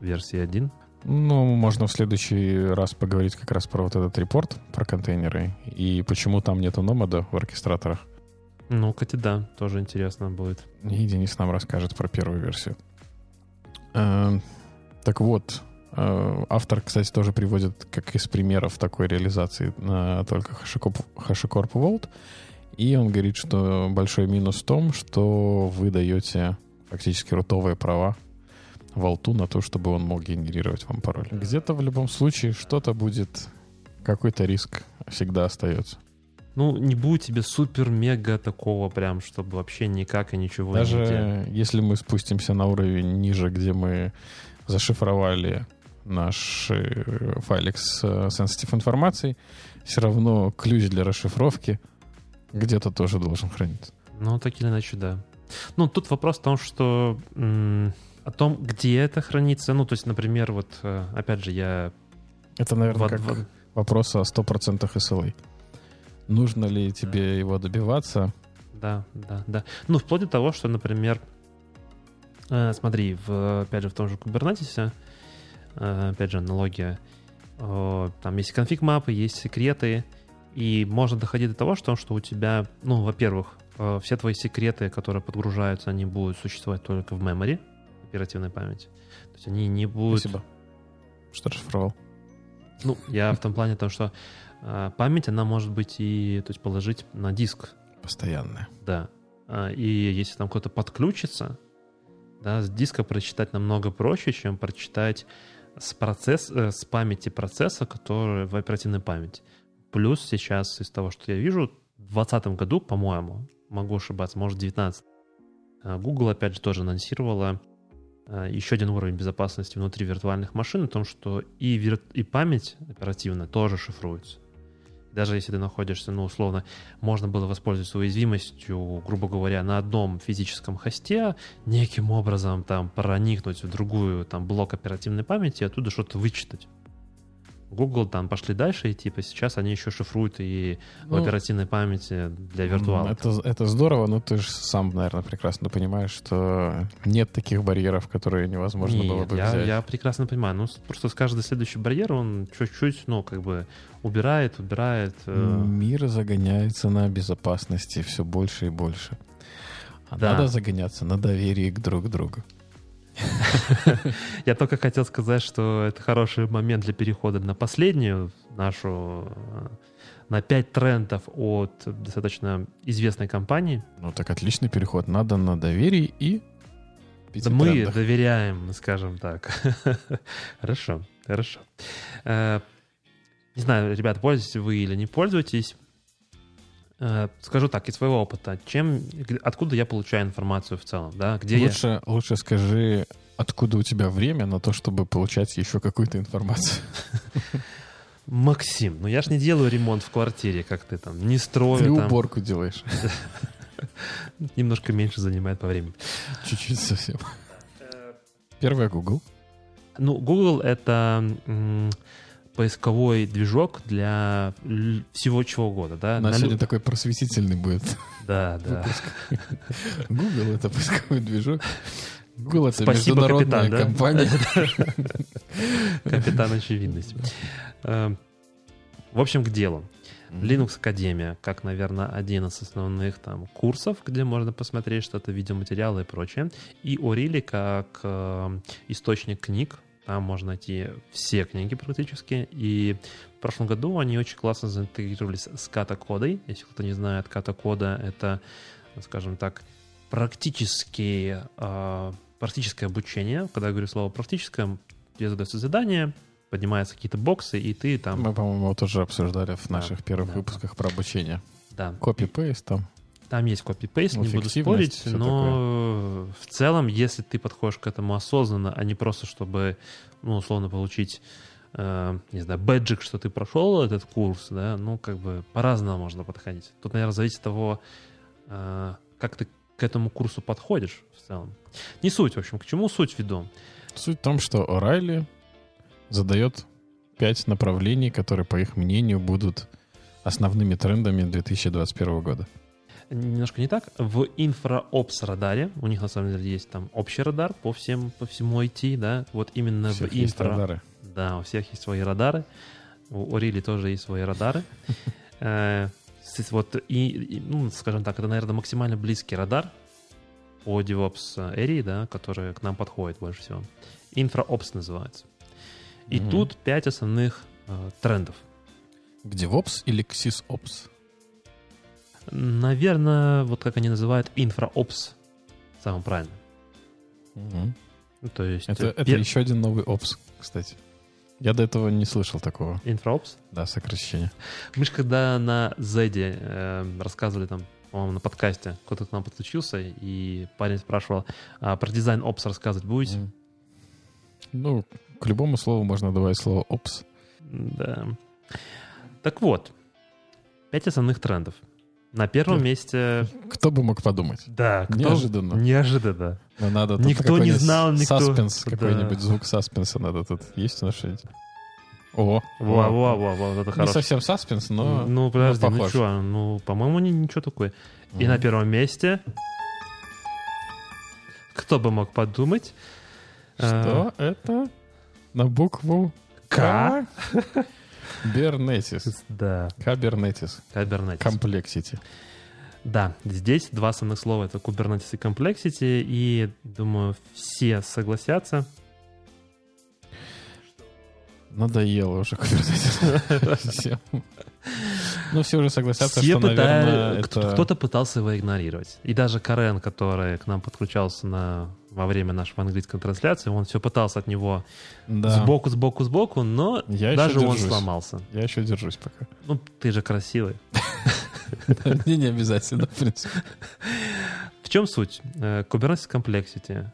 версии 1. Ну, можно в следующий раз поговорить как раз про вот этот репорт, про контейнеры, и почему там нету номада в оркестраторах. Ну, кстати, да, тоже интересно будет. И Денис нам расскажет про первую версию. Эм, Так вот, э, автор, кстати, тоже приводит как из примеров такой реализации на только HashiCorp, HashiCorp Vault. И он говорит, что большой минус в том, что вы даете фактически рутовые права Валту на то, чтобы он мог генерировать вам пароль. Где-то в любом случае что-то будет, какой-то риск всегда остается. Ну, не будет тебе супер-мега такого прям, чтобы вообще никак и ничего Даже нигде. если мы спустимся на уровень ниже, где мы зашифровали наш э, файлик с э, sensitive информацией, все равно ключ для расшифровки где-то тоже должен храниться. Ну, так или иначе, да. Ну, тут вопрос в том, что м, о том, где это хранится. Ну, то есть, например, вот, э, опять же, я... Это, наверное, вот- как вот- вопрос о 100% SLA. Нужно ли тебе его добиваться? Да, да, да. Ну, вплоть до того, что, например, э, смотри, в, опять же, в том же Kubernetes, э, опять же, аналогия, э, там есть конфиг мапы, есть секреты, и можно доходить до того, что, что у тебя, ну, во-первых, э, все твои секреты, которые подгружаются, они будут существовать только в memory, оперативной памяти. То есть они не будут... Спасибо. Что расшифровал? Ну, я в том плане, том, что память, она может быть и, то есть положить на диск, Постоянное. Да. А, И если там кто-то подключится, да, с диска прочитать намного проще, чем прочитать с, процесс, э, с памяти процесса, который в оперативной памяти. Плюс сейчас из того, что я вижу, в 2020 году, по-моему, могу ошибаться, может, в 19 Google, опять же, тоже анонсировала а, еще один уровень безопасности внутри виртуальных машин, о том, что и, вир- и память оперативная тоже шифруется. Даже если ты находишься, ну, условно, можно было воспользоваться уязвимостью, грубо говоря, на одном физическом хосте, неким образом там проникнуть в другую там блок оперативной памяти и оттуда что-то вычитать. Google там пошли дальше, и типа сейчас они еще шифруют и в Ну, оперативной памяти для виртуала. Это, это здорово, но ты же сам, наверное, прекрасно понимаешь, что нет таких барьеров, которые невозможно было Нет, бы я, взять. я прекрасно понимаю. Ну, просто с каждый следующий барьер он чуть-чуть, ну, как бы убирает, убирает. э, Мир загоняется на безопасности все больше и больше. А Да. надо загоняться на доверии к друг другу. Я только хотел сказать, что это хороший момент для перехода на последнюю нашу, э, на 5 трендов от достаточно известной компании. Ну так отличный переход. Надо на доверии и Да мы трендах. доверяем, скажем так. Хорошо, хорошо. Э, Не знаю, ребят, пользуетесь вы или не пользуетесь. Э, Скажу так, из своего опыта, чем, откуда я получаю информацию в целом, да, где я... лучше, лучше скажи, откуда у тебя время на то, чтобы получать еще какую-то информацию. Максим, ну я ж не делаю ремонт в квартире, как ты там, не строю Ты там, уборку делаешь. немножко меньше занимает по времени. Чуть-чуть совсем. Первое Google. Ну, Google — это поисковой движок для всего чего угодно, да? У На нас лю- сегодня такой просветительный будет. Да, да. Google — это поисковой движок. Google — это Спасибо, международная капитан, да? компания. Капитан очевидность. Э, В общем, к делу. Linux Академия, как, наверное, один из основных там курсов, где можно посмотреть что-то, видеоматериалы и прочее. И Орили как э, источник книг. Там можно найти все книги практически. И в прошлом году они очень классно заинтегрировались с ката-кодой. Если кто-то не знает, ката-кода — это, скажем так, практически, э, практическое обучение. Когда я говорю слово «практическое», тебе задается задание, поднимаются какие-то боксы, и ты там... Мы, по-моему, тоже обсуждали в Да, наших первых да, выпусках про обучение. Да, Копи-пейст там. Там есть копи-пейст, Ну, не буду эффективность, спорить, но в целом, если ты подходишь к этому осознанно, а не просто чтобы, ну, условно, получить, э, не знаю, бэджик, что ты прошел этот курс, да, ну, как бы по-разному можно подходить. Тут, наверное, зависит от того, э, как ты к этому курсу подходишь в целом. Не суть, в общем, к чему суть веду. Суть в том, что О'Райли задает пять направлений, которые, по их мнению, будут основными трендами 2021 года. Немножко не так. В инфраопс радаре, у них на самом деле есть там общий радар по всем, по всему IT, да, вот именно У всех в есть инфра... радары. Да, у всех есть свои радары. У Орили тоже есть свои радары. Э, Вот, и, ну, скажем так, это, наверное, максимально близкий радар по DevOps Эри, да, который к нам подходит больше всего. InfraOps называется. И тут пять основных э, трендов. К DevOps или к SysOps? Наверное, вот как они называют, самым правильным. Мгм. Ну, То есть Это, это пер- еще один новый опс, кстати. Я до этого не слышал такого. инфраопс. Да, сокращение. Мы же когда на Зеде э, рассказывали там, по-моему, на подкасте, кто-то к нам подключился, и парень спрашивал, а про дизайн опс рассказывать будете? М. Ну, к любому слову можно добавить слово опс. Да. Так вот, пять основных трендов. На первом месте... Кто бы мог подумать? Да, кто- Неожиданно. Неожиданно. Но надо тут Никто не знал, никто- Саспенс, Да. какой-нибудь звук саспенса надо тут. Есть у нас что-нибудь? О, Во, во, во, во, вот это Не хорошо. совсем саспенс, но... ну, подожди, но ну что, ну, по-моему, не- ничего такое. И Мгм. на первом месте... Кто бы мог подумать? Что это? На букву К? Бернетис. Да, Kubernetes. Kubernetes. Complexity. Да, здесь два основных слова — это Kubernetes и Complexity, и, думаю, все согласятся. Надоело уже Kubernetes. Всем. Ну, все уже согласятся, Все что, пытают- наверное, это... Кто-то пытался его игнорировать. И даже Карен, который к нам подключался на... во время нашей английской трансляции, он все пытался от него Да. сбоку, сбоку, сбоку, но Я даже он сломался. Я еще держусь пока. Ну, ты же красивый. Мне не обязательно, в принципе. В чем суть? Э, Kubernetes Complexity.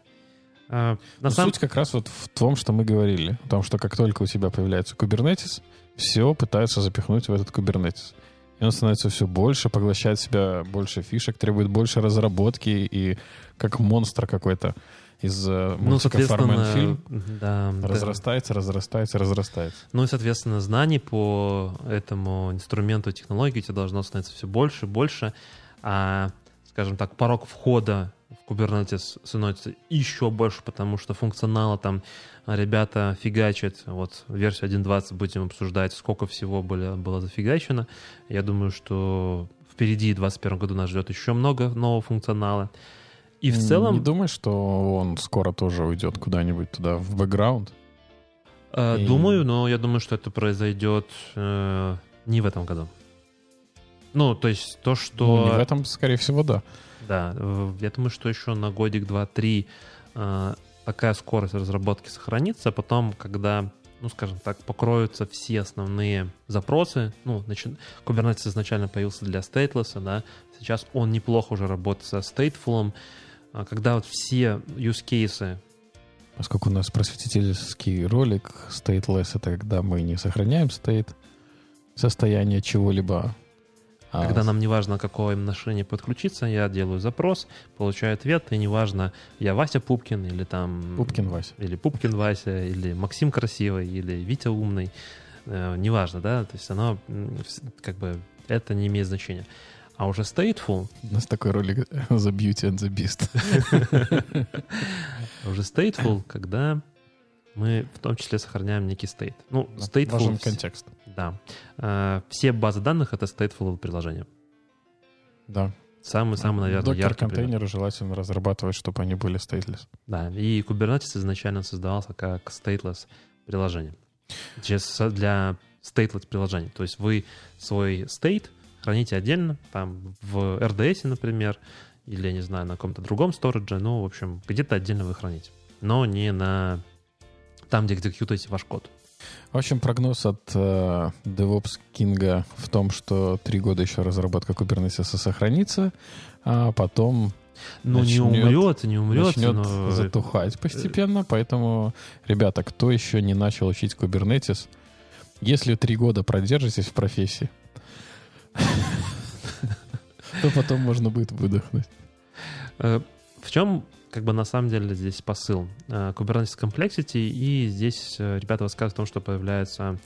Э, На Ну, самом Суть как раз вот в том, что мы говорили. О том, что как только у тебя появляется Kubernetes, все пытаются запихнуть в этот Kubernetes. И он становится все больше, поглощает в себя больше фишек, требует больше разработки и как монстр какой-то из э, ну, мультика Farm соответственно, Film да, да. разрастается, разрастается, разрастается. Ну и, соответственно, знаний по этому инструменту технологии у тебя должно становиться все больше и больше. А, скажем так, порог входа в Kubernetes становится еще больше, потому что функционала там ребята фигачат. Вот версию 1.20 будем обсуждать, сколько всего было, было зафигачено. Я думаю, что впереди в 2021 году нас ждет еще много нового функционала. И в Не целом, думаешь, что он скоро тоже уйдет куда-нибудь туда, в бэкграунд? э, И- думаю, но я думаю, что это произойдет э, не в этом году. Ну, то есть то, что... Ну, не в этом, скорее всего, да. Да, я думаю, что еще на годик, два, три э, такая скорость разработки сохранится. а Потом, когда, ну, скажем так, покроются все основные запросы, ну, начи- Kubernetes изначально появился для stateless, да, сейчас он неплохо уже работает со stateful, а когда вот все use cases Поскольку у нас просветительский ролик stateless, это когда мы не сохраняем state состояние чего-либо. А Когда нам не важно, какое им отношение подключиться, я делаю запрос, получаю ответ, и неважно, я Вася Пупкин или там... Пупкин Вася. Или Пупкин Вася, или Максим Красивый, или Витя Умный, э, неважно, да, то есть оно как бы это не имеет значения. А уже stateful, У нас такой ролик The Beauty and the Beast. уже stateful, когда мы в том числе сохраняем некий state. Ну, Важен stateful, контекст. Да. Э, Все базы данных — это stateful приложения. Да. Самый-самый, наверное, яркий пример. контейнеры желательно разрабатывать, чтобы они были stateless. Да, и Kubernetes изначально создавался как stateless приложение. Сейчас для stateless приложений. То есть вы свой state храните отдельно, там в RDS, например, или, не знаю, на каком-то другом сторидже, ну, в общем, где-то отдельно вы храните. Но не на там, где экзекьютуете ваш код. В общем, прогноз от э, DevOps King в том, что три года еще разработка Kubernetes сохранится, а потом Ну, не умрет, не умрет, начнет но... затухать постепенно. Поэтому, ребята, кто еще не начал учить Kubernetes, если три года продержитесь в профессии, то потом можно будет выдохнуть. Э, В чем, как бы, на самом деле здесь посыл? Э, Kubernetes Complexity, и здесь э, ребята рассказывают о том, что появляются,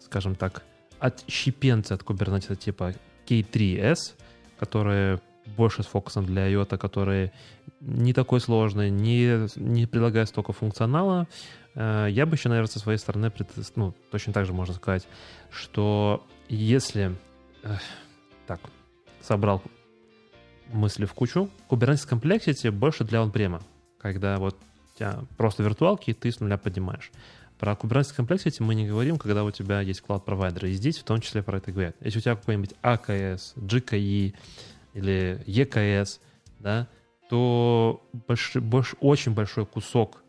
скажем так, отщепенцы от Kubernetes типа K3S, которые больше с фокусом для IOTA, которые не такой сложный, не, не предлагают столько функционала. Э, Я бы еще, наверное, со своей стороны, ну, точно так же можно сказать, что если... Так, собрал мысли в кучу. Kubernetes Complexity больше для он-према, когда вот у тебя просто виртуалки, и ты с нуля поднимаешь. Про Kubernetes Complexity мы не говорим, когда у тебя есть клауд-провайдеры. И здесь в том числе про это говорят. Если у тебя какой-нибудь AKS, GKE или EKS, да, то больш- больш- очень большой кусок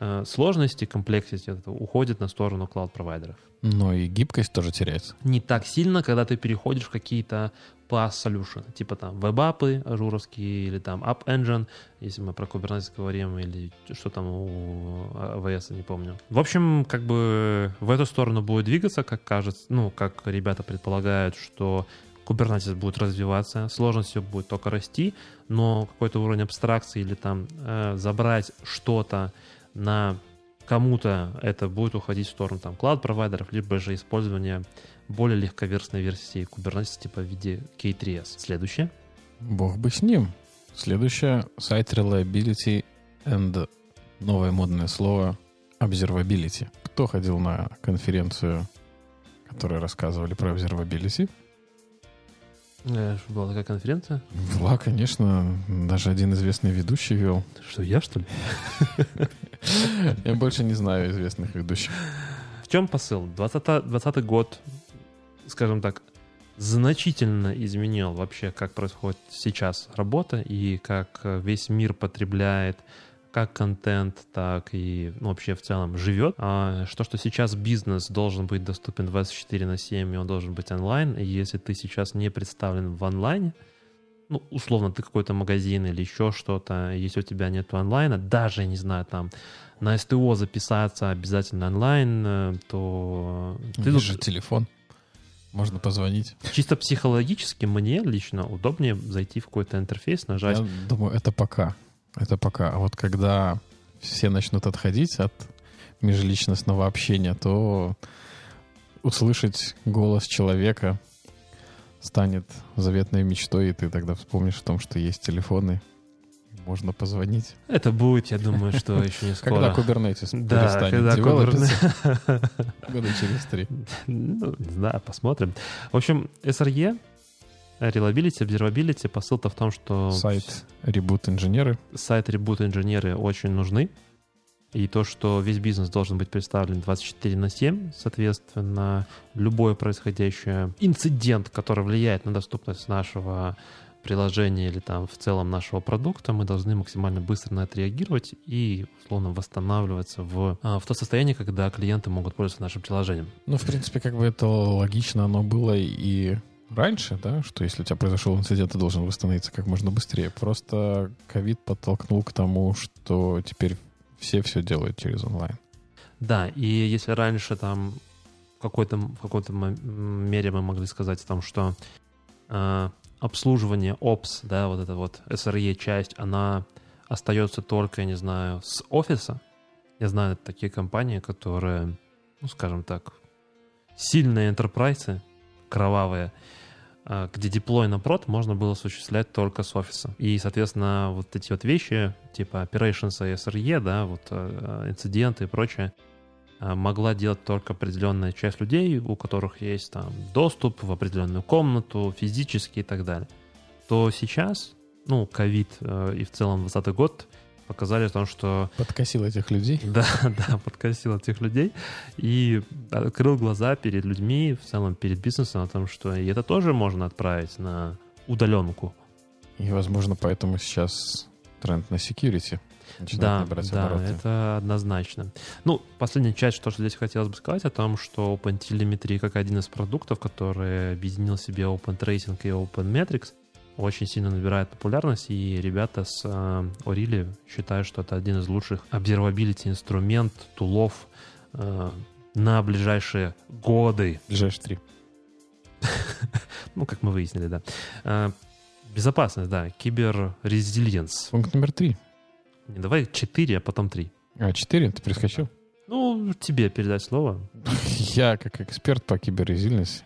э, сложности, комплексити это уходит на сторону клауд-провайдеров. Но и гибкость тоже теряется. Не так сильно, когда ты переходишь в какие-то PaaS solution, типа там web app ы Azure овские или там App Engine, если мы про Kubernetes говорим, или что там у AWS, не помню. В общем, как бы в эту сторону будет двигаться, как кажется, ну, как ребята предполагают, что Kubernetes будет развиваться, сложность все будет только расти, но какой-то уровень абстракции или там э, забрать что-то на кому-то это будет уходить в сторону там клауд-провайдеров, либо же использование более легковерсной версии Kubernetes типа в виде K3s. Следующее. Бог бы с ним. Следующее — Site Reliability and новое модное слово Observability. Кто ходил на конференцию, которой рассказывали про Observability? Э, Была такая конференция? Была, конечно. Даже один известный ведущий вел. Что, я, что ли? Я больше не знаю известных ведущих. В чем посыл? 2020 год, скажем так, значительно изменил вообще, как происходит сейчас работа и как весь мир потребляет как контент, так и ну, вообще в целом живет. А что, что сейчас бизнес должен быть доступен 24 на 7, и он должен быть онлайн, и если ты сейчас не представлен в онлайне, ну, условно, ты какой-то магазин или еще что-то, если у тебя нет онлайна, даже, не знаю, там, на СТО записаться обязательно онлайн, э, то... Ты Есть же телефон. Можно позвонить. Чисто психологически мне лично удобнее зайти в какой-то интерфейс, нажать... Я думаю, это пока. Это пока. А вот когда все начнут отходить от межличностного общения, то услышать голос человека станет заветной мечтой, и ты тогда вспомнишь о том, что есть телефоны, можно позвонить. Это будет, я думаю, что еще не скоро. Когда Kubernetes да, когда Kubernetes... Года через три. Ну, не знаю, посмотрим. В общем, SRE Reliability, observability, посыл-то в том, что... Сайт ребут инженеры. Сайт ребут инженеры очень нужны. И то, что весь бизнес должен быть представлен 24 на 7, соответственно, любой происходящий инцидент, который влияет на доступность нашего приложения или там в целом нашего продукта, мы должны максимально быстро на это реагировать и, условно, восстанавливаться в, а, в то состояние, когда клиенты могут пользоваться нашим приложением. Ну, в принципе, как бы это логично оно было и раньше, да, что если у тебя произошел инцидент, ты должен восстановиться как можно быстрее. Просто ковид подтолкнул к тому, что теперь все все делают через онлайн. Да, и если раньше там в какой-то, в какой-то мере мы могли сказать о том, что э, обслуживание Ops, да, вот эта вот SRE часть, она остается только, я не знаю, с офиса. Я знаю такие компании, которые, ну, скажем так, сильные enterprise, кровавые, а, где деплой на прод можно было осуществлять только с офиса. И, соответственно, вот эти вот вещи, типа operations и SRE, да, вот а, инциденты и прочее, могла делать только определенная часть людей, у которых есть там доступ в определенную комнату, физически и так далее. То сейчас, ну, ковид и в целом 2020 год показали том, что... Подкосил этих людей. Да, да, подкосил этих людей и открыл глаза перед людьми, в целом перед бизнесом о том, что и это тоже можно отправить на удаленку. И, возможно, поэтому сейчас тренд на security да, да, обороты. это однозначно. Ну, последняя часть, что здесь хотелось бы сказать, о том, что OpenTelemetry как один из продуктов, который объединил в себе OpenTracing и OpenMetrics, очень сильно набирает популярность, и ребята с э, Орили считают, что это один из лучших observability инструмент, тулов э, на ближайшие годы. Ближайшие три. ну, как мы выяснили, да. Э, безопасность, да, киберрезилиенс. Пункт номер три. Не, давай четыре, а потом три. А, четыре? Ты перескочил? Ну, тебе передать слово. Я, как эксперт по киберрезильности,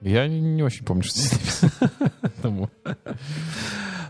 я не очень помню, что здесь написано.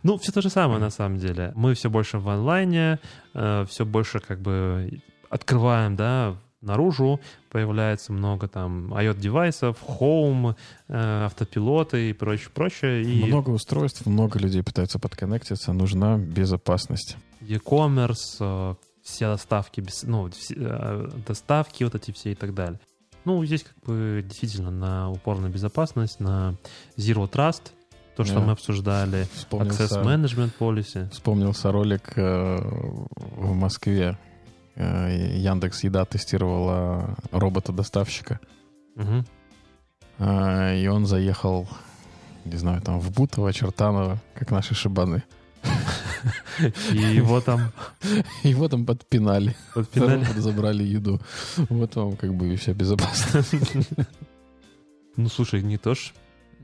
Ну, все то же самое на самом деле. Мы все больше в онлайне, э, все больше как бы открываем, да, наружу, появляется много там IoT-девайсов, Home, э, автопилоты и прочее, прочее. И... Много устройств, много людей пытаются подконнектиться, нужна безопасность. E-commerce, э, все доставки, ну, все, доставки вот эти все и так далее. Ну, здесь как бы действительно на упор на безопасность, на Zero Trust, то, что yeah. мы обсуждали, Access Management Policy. Вспомнился ролик э, в Москве. э, Яндекс Еда тестировала робота-доставщика. А, И он заехал, не знаю, там в Бутово, Чертаново, как наши шибаны. И его там Его там подпинали. подпинали. Забрали еду. Вот вам как бы и вся безопасность. Ну, слушай, не то ж.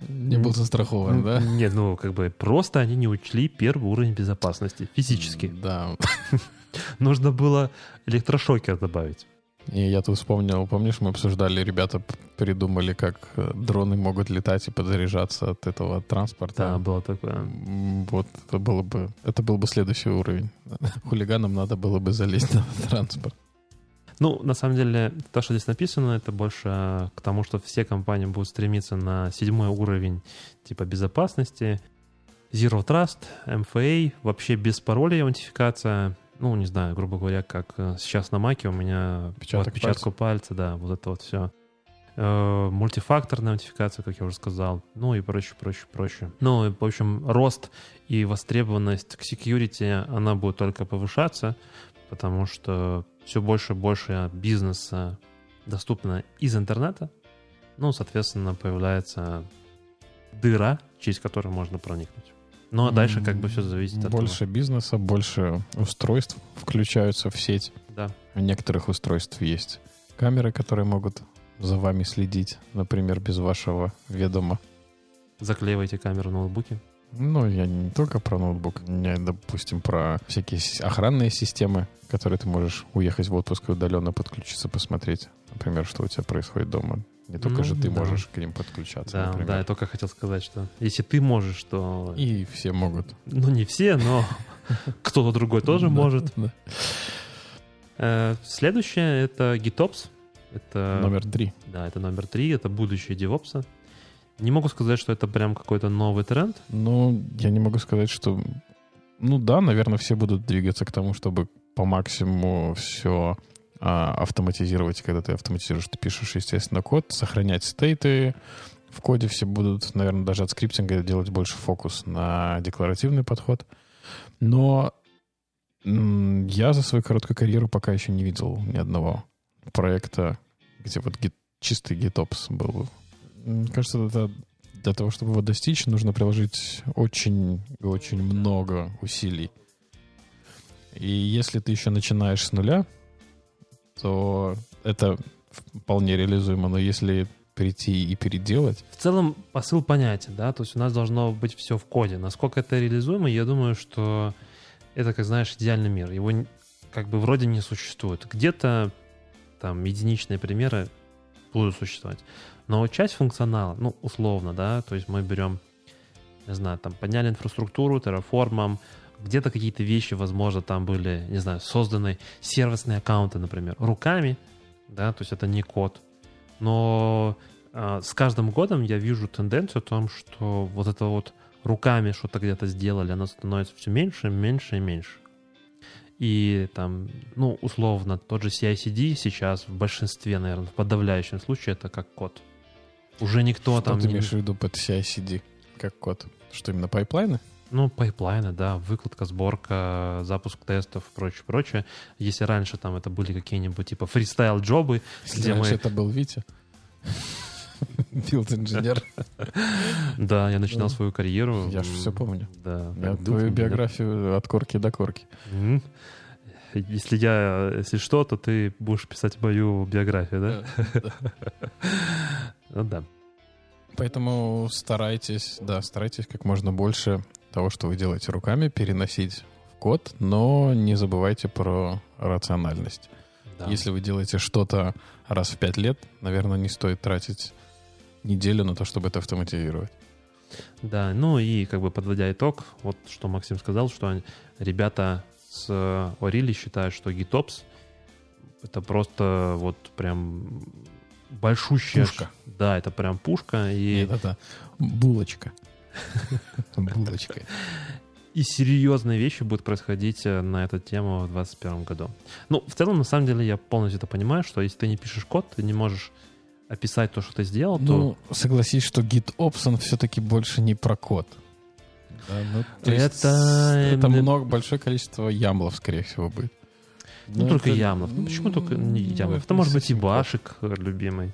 Не был застрахован, да? Нет, ну, как бы просто они не учли первый уровень безопасности физически. Да. Нужно было электрошокер добавить. И я тут вспомнил, помнишь, мы обсуждали, ребята придумали, как э, дроны могут летать и подзаряжаться от этого транспорта. Да, было такое. Вот это было бы, это был бы следующий уровень. Хулиганам надо было бы залезть на транспорт. Ну, на самом деле, то, что здесь написано, это больше к тому, что все компании будут стремиться на седьмой уровень типа безопасности. Zero Trust, MFA, вообще без паролей аутентификация. Ну, не знаю, грубо говоря, как э, сейчас на Маке у меня Отпечаток отпечатку пальца, да, вот это вот все. Мультифакторная аутентификация, как я уже сказал, ну и прочее, прочее, прочее. Ну, и, в общем, рост и востребованность к security, она будет только повышаться, потому что все больше и больше бизнеса доступно из интернета. Ну, соответственно, появляется дыра, через которую можно проникнуть. Ну, а дальше как бы все зависит от Больше бизнеса, больше устройств включаются в сеть. Да. У некоторых устройств есть камеры, которые могут за вами следить, например, без вашего ведома. Заклеивайте камеру в ноутбуке. Ну, я не только про ноутбук. Меня, допустим, про всякие охранные системы, которые ты можешь уехать в отпуск и удаленно подключиться, посмотреть, например, что у тебя происходит дома. Не только Ну, же ты да. можешь к ним подключаться, Да, например. да, я только хотел сказать, что если ты можешь, то... И все могут. Ну, не все, но кто-то другой тоже может. Э, Следующее — это GitOps. Это Номер три. Да, это номер три, это будущее DevOps. Не могу сказать, что это прям какой-то новый тренд. Ну, я не могу сказать, что... Ну да, наверное, все будут двигаться к тому, чтобы по максимуму все автоматизировать. И Когда ты автоматизируешь, ты пишешь, естественно, код, сохранять стейты. В коде все будут, наверное, даже от скриптинга делать больше фокус на декларативный подход. Но я за свою короткую карьеру пока еще не видел ни одного проекта, где вот гит- чистый GitOps был. Кажется, это для того, чтобы его достичь, нужно приложить очень-очень много усилий. И если ты еще начинаешь с нуля, то это вполне реализуемо. Но если прийти и переделать, В целом посыл понятен, да, то есть у нас должно быть все в коде. Насколько это реализуемо, я думаю, что это, как знаешь, идеальный мир. Его как бы вроде не существует. Где-то там единичные примеры будут существовать. Но часть функционала, ну, условно, да, то есть мы берем, не знаю, там, подняли инфраструктуру, терраформом, где-то какие-то вещи, возможно, там были, не знаю, созданы сервисные аккаунты, например, руками, да, то есть это не код. Но а, с каждым годом я вижу тенденцию о том, что вот это вот руками что-то где-то сделали, оно становится все меньше, меньше и меньше. И там, ну, условно, тот же CI-CD сейчас в большинстве, наверное, в подавляющем случае это как код. Уже никто что там ты не... имеешь в виду под CI-CD как код? Что именно пайплайны? Ну, пайплайны, да, выкладка, сборка, запуск тестов, прочее, прочее. Если раньше там это были какие-нибудь типа фристайл-джобы, Если где раньше мы... это был Витя, билд-инженер. Да, я начинал свою карьеру. я ж м, всё помню. Да. Я твою биографию от корки до корки. Если я, если что, то ты будешь писать мою биографию, да? Ну да. Поэтому старайтесь, да, старайтесь как можно больше того, что вы делаете руками, переносить в код, но не забывайте про рациональность. да. Если вы делаете что-то раз в пять лет, наверное, не стоит тратить неделю на то, чтобы это автоматизировать. Да, ну и как бы подводя итог, вот что Максим сказал, что ребята с Орили считают, что GitOps это просто вот прям большущая... Пушка. Да, это прям пушка. И, Нет, это булочка. Булочка. и серьезные вещи будут происходить э, на эту тему в 2021 году. Ну, в целом, на самом деле, я полностью это понимаю, что если ты не пишешь код, ты не можешь описать то, что ты сделал, то Ну, согласись, что GitOps, он все-таки больше не про код. Да, ну, то Это, это много, большое количество ямлов, скорее всего, будет. Ну, Ну, только это- Ямлов. Ну, почему только не ну, Ямлов? это Это может быть и. Башик э, любимый.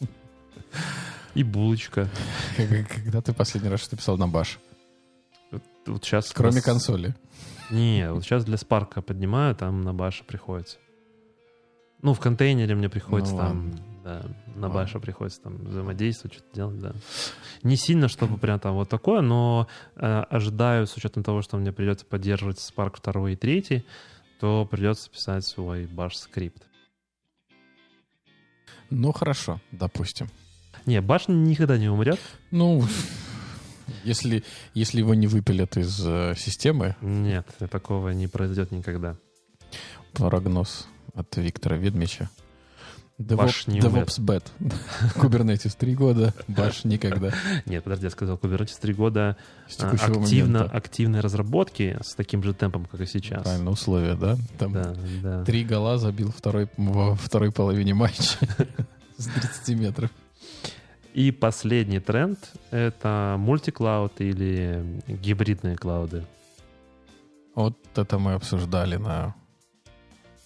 И Булочка. Когда ты последний раз что писал на баш? Вот сейчас... Кроме консоли. Не, вот сейчас для Спарка поднимаю, там на Баша приходится. Ну, в контейнере мне приходится Ну, там, да, на Ладно. Баша приходится там взаимодействовать, что-то делать, да. Не сильно, чтобы прям там вот такое, но э, ожидаю, с учетом того, что мне придется поддерживать Spark 2 и 3, то придется писать свой Bash скрипт. Ну, хорошо, допустим. Не, Bash никогда не умрет. Ну, если, если его не выпилят из э, системы, Нет, такого не произойдет никогда. прогноз от Виктора Ведмича. DevOps bad. Kubernetes три года, баш никогда. Нет, подожди, я сказал, Kubernetes 3 года а, активно, активной разработки с таким же темпом, как и сейчас. Правильно, условия, да? Там Да, да. три гола забил второй, во второй половине матча с 30 метров. И последний тренд — это мультиклауд или гибридные клауды. Вот это мы обсуждали на,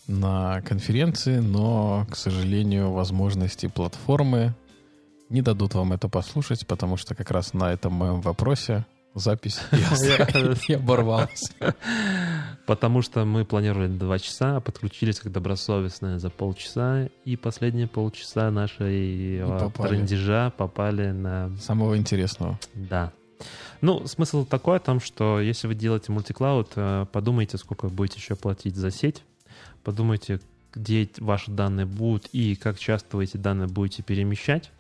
на конференции, но, к сожалению, возможности платформы не дадут вам это послушать, потому что как раз на этом моем вопросе запись и оборвалась. Потому что мы планировали два часа, а подключились как добросовестные за полчаса, и последние полчаса нашей попали. трендежа попали на... Самого интересного. Да. Ну, смысл такой о том, что если вы делаете мультиклауд, э, подумайте, сколько вы будете еще платить за сеть, подумайте, где ваши данные будут и как часто вы эти данные будете перемещать.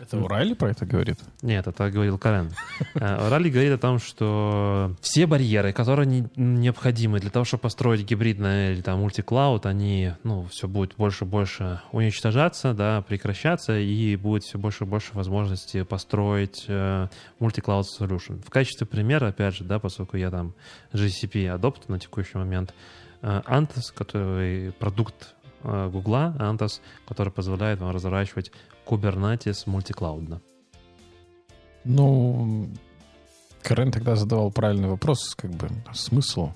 Это Урали про это говорит? Нет, это говорил Карен. Э, Ралли говорит о том, что все барьеры, которые не- необходимы для того, чтобы построить гибридное или там мультиклауд, они, ну, все будет больше и больше уничтожаться, да, прекращаться, и будет все больше и больше возможности построить э, мультиклауд solution. В качестве примера, опять же, да, поскольку я там GCP адопт на текущий момент, э, Antos, который продукт э, Гугла, Antos, который позволяет вам разворачивать Kubernetes мультиклаудно. Ну, Карен тогда задавал правильный вопрос, как бы, смысл?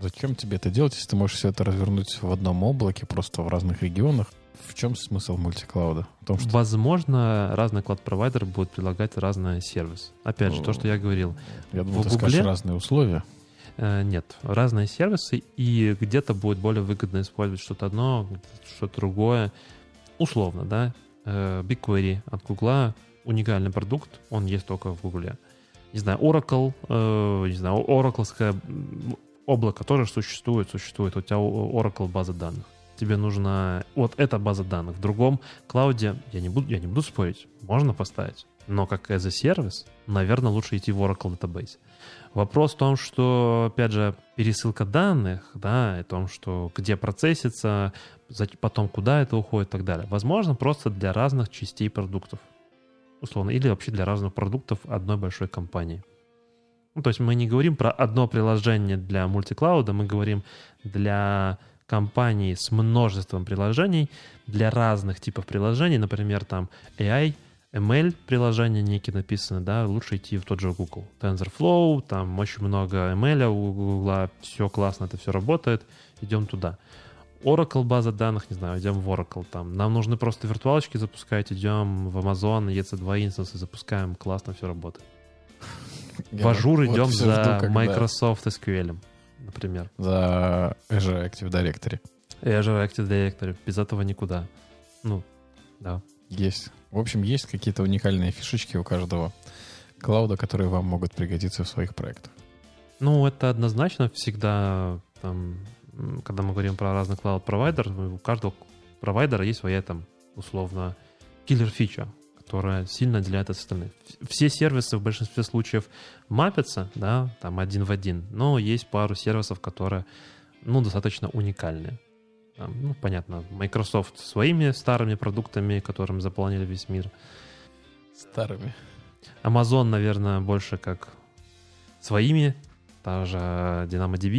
Зачем тебе это делать, если ты можешь все это развернуть в одном облаке, просто в разных регионах? В чем смысл мультиклауда? В том, что Возможно, разные клауд-провайдеры будут предлагать разный сервис. Опять же, то, что я говорил. я думал, в ты скажешь Гугле- разные условия. Э, Нет, разные сервисы, и где-то будет более выгодно использовать что-то одно, что-то другое. Условно, да. Э, BigQuery от Гугла уникальный продукт, он есть только в Гугле. Не знаю, Oracle, э, не знаю, Oracleское облако тоже существует, существует. У тебя Oracle база данных. Тебе нужна вот эта база данных. В другом клауде, я не буду, я не буду спорить, можно поставить. Но как as a сервис, наверное, лучше идти в Oracle Database. Вопрос в том, что, опять же, пересылка данных, да, и о том, что где процессится, потом куда это уходит и так далее. Возможно, просто для разных частей продуктов. Условно. Или вообще для разных продуктов одной большой компании. Ну, то есть мы не говорим про одно приложение для мультиклауда, мы говорим для компаний с множеством приложений, для разных типов приложений, например, там AI, ML приложения некие написаны, да, лучше идти в тот же Google. TensorFlow, там очень много ML у Google, все классно, это все работает, идем туда. Oracle база данных, не знаю, идем в Oracle там. Нам нужны просто виртуалочки запускать, идем в Amazon, EC2 инстансы запускаем, классно все работает. Я в Azure вот- идем за жду, когда- Microsoft SQL, например. За Azure Active Directory. Azure Active Directory. Без этого никуда. Ну, да. Есть. В общем, есть какие-то уникальные фишечки у каждого клауда, которые вам могут пригодиться в своих проектах. Ну, это однозначно всегда, там, когда мы говорим про разных клауд-провайдеров, у каждого провайдера есть своя, там, условно, киллер-фича, которая сильно отделяет от остальных. Все сервисы в большинстве случаев мапятся, да, там, один в один, но есть пару сервисов, которые, ну, достаточно уникальные. Ну, понятно, Microsoft своими старыми продуктами, которым заполнили весь мир. Старыми. Amazon, наверное, больше как своими. Также DynamoDB.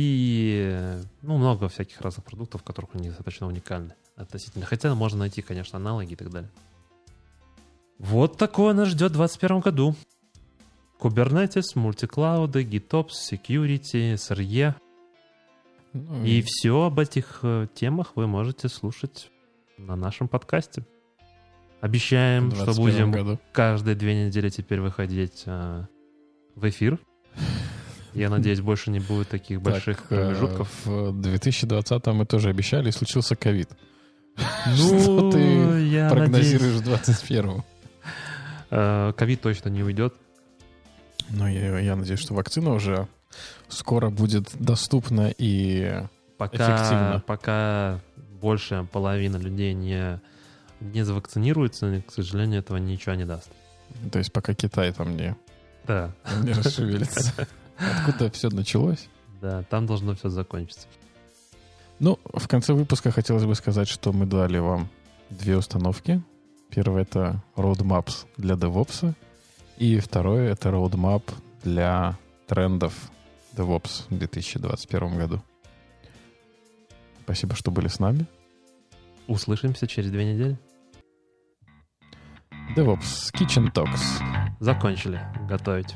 э, Ну, много всяких разных продуктов, которых они достаточно уникальны относительно. Хотя можно найти, конечно, аналоги и так далее. Вот такое нас ждет в 2021 году. Kubernetes, мультиклауды, GitOps, Security, SRE. Ну, И все об этих э, темах вы можете слушать на нашем подкасте. Обещаем, что 21 будем году. каждые две недели теперь выходить э, в эфир. Я надеюсь, больше не будет таких больших Так, э, промежутков. В 2020 мы тоже обещали, и случился ковид. Что ты Ну, я надеюсь, Прогнозируешь в 21 э, ковид точно не уйдет. Ну, я, я надеюсь, что вакцина уже скоро будет доступна и Пока, Эффективно. пока больше половины людей не, не завакцинируется, к сожалению, этого ничего не даст. То есть пока Китай там не, Да, не расшевелится. Откуда все началось? да, там должно все закончиться. Ну, в конце выпуска хотелось бы сказать, что мы дали вам две установки. Первое — это roadmaps для DevOps. И второе — это roadmap для трендов DevOps в 2021 году. Спасибо, что были с нами. Услышимся через две недели. DevOps Kitchen Talks. Закончили готовить.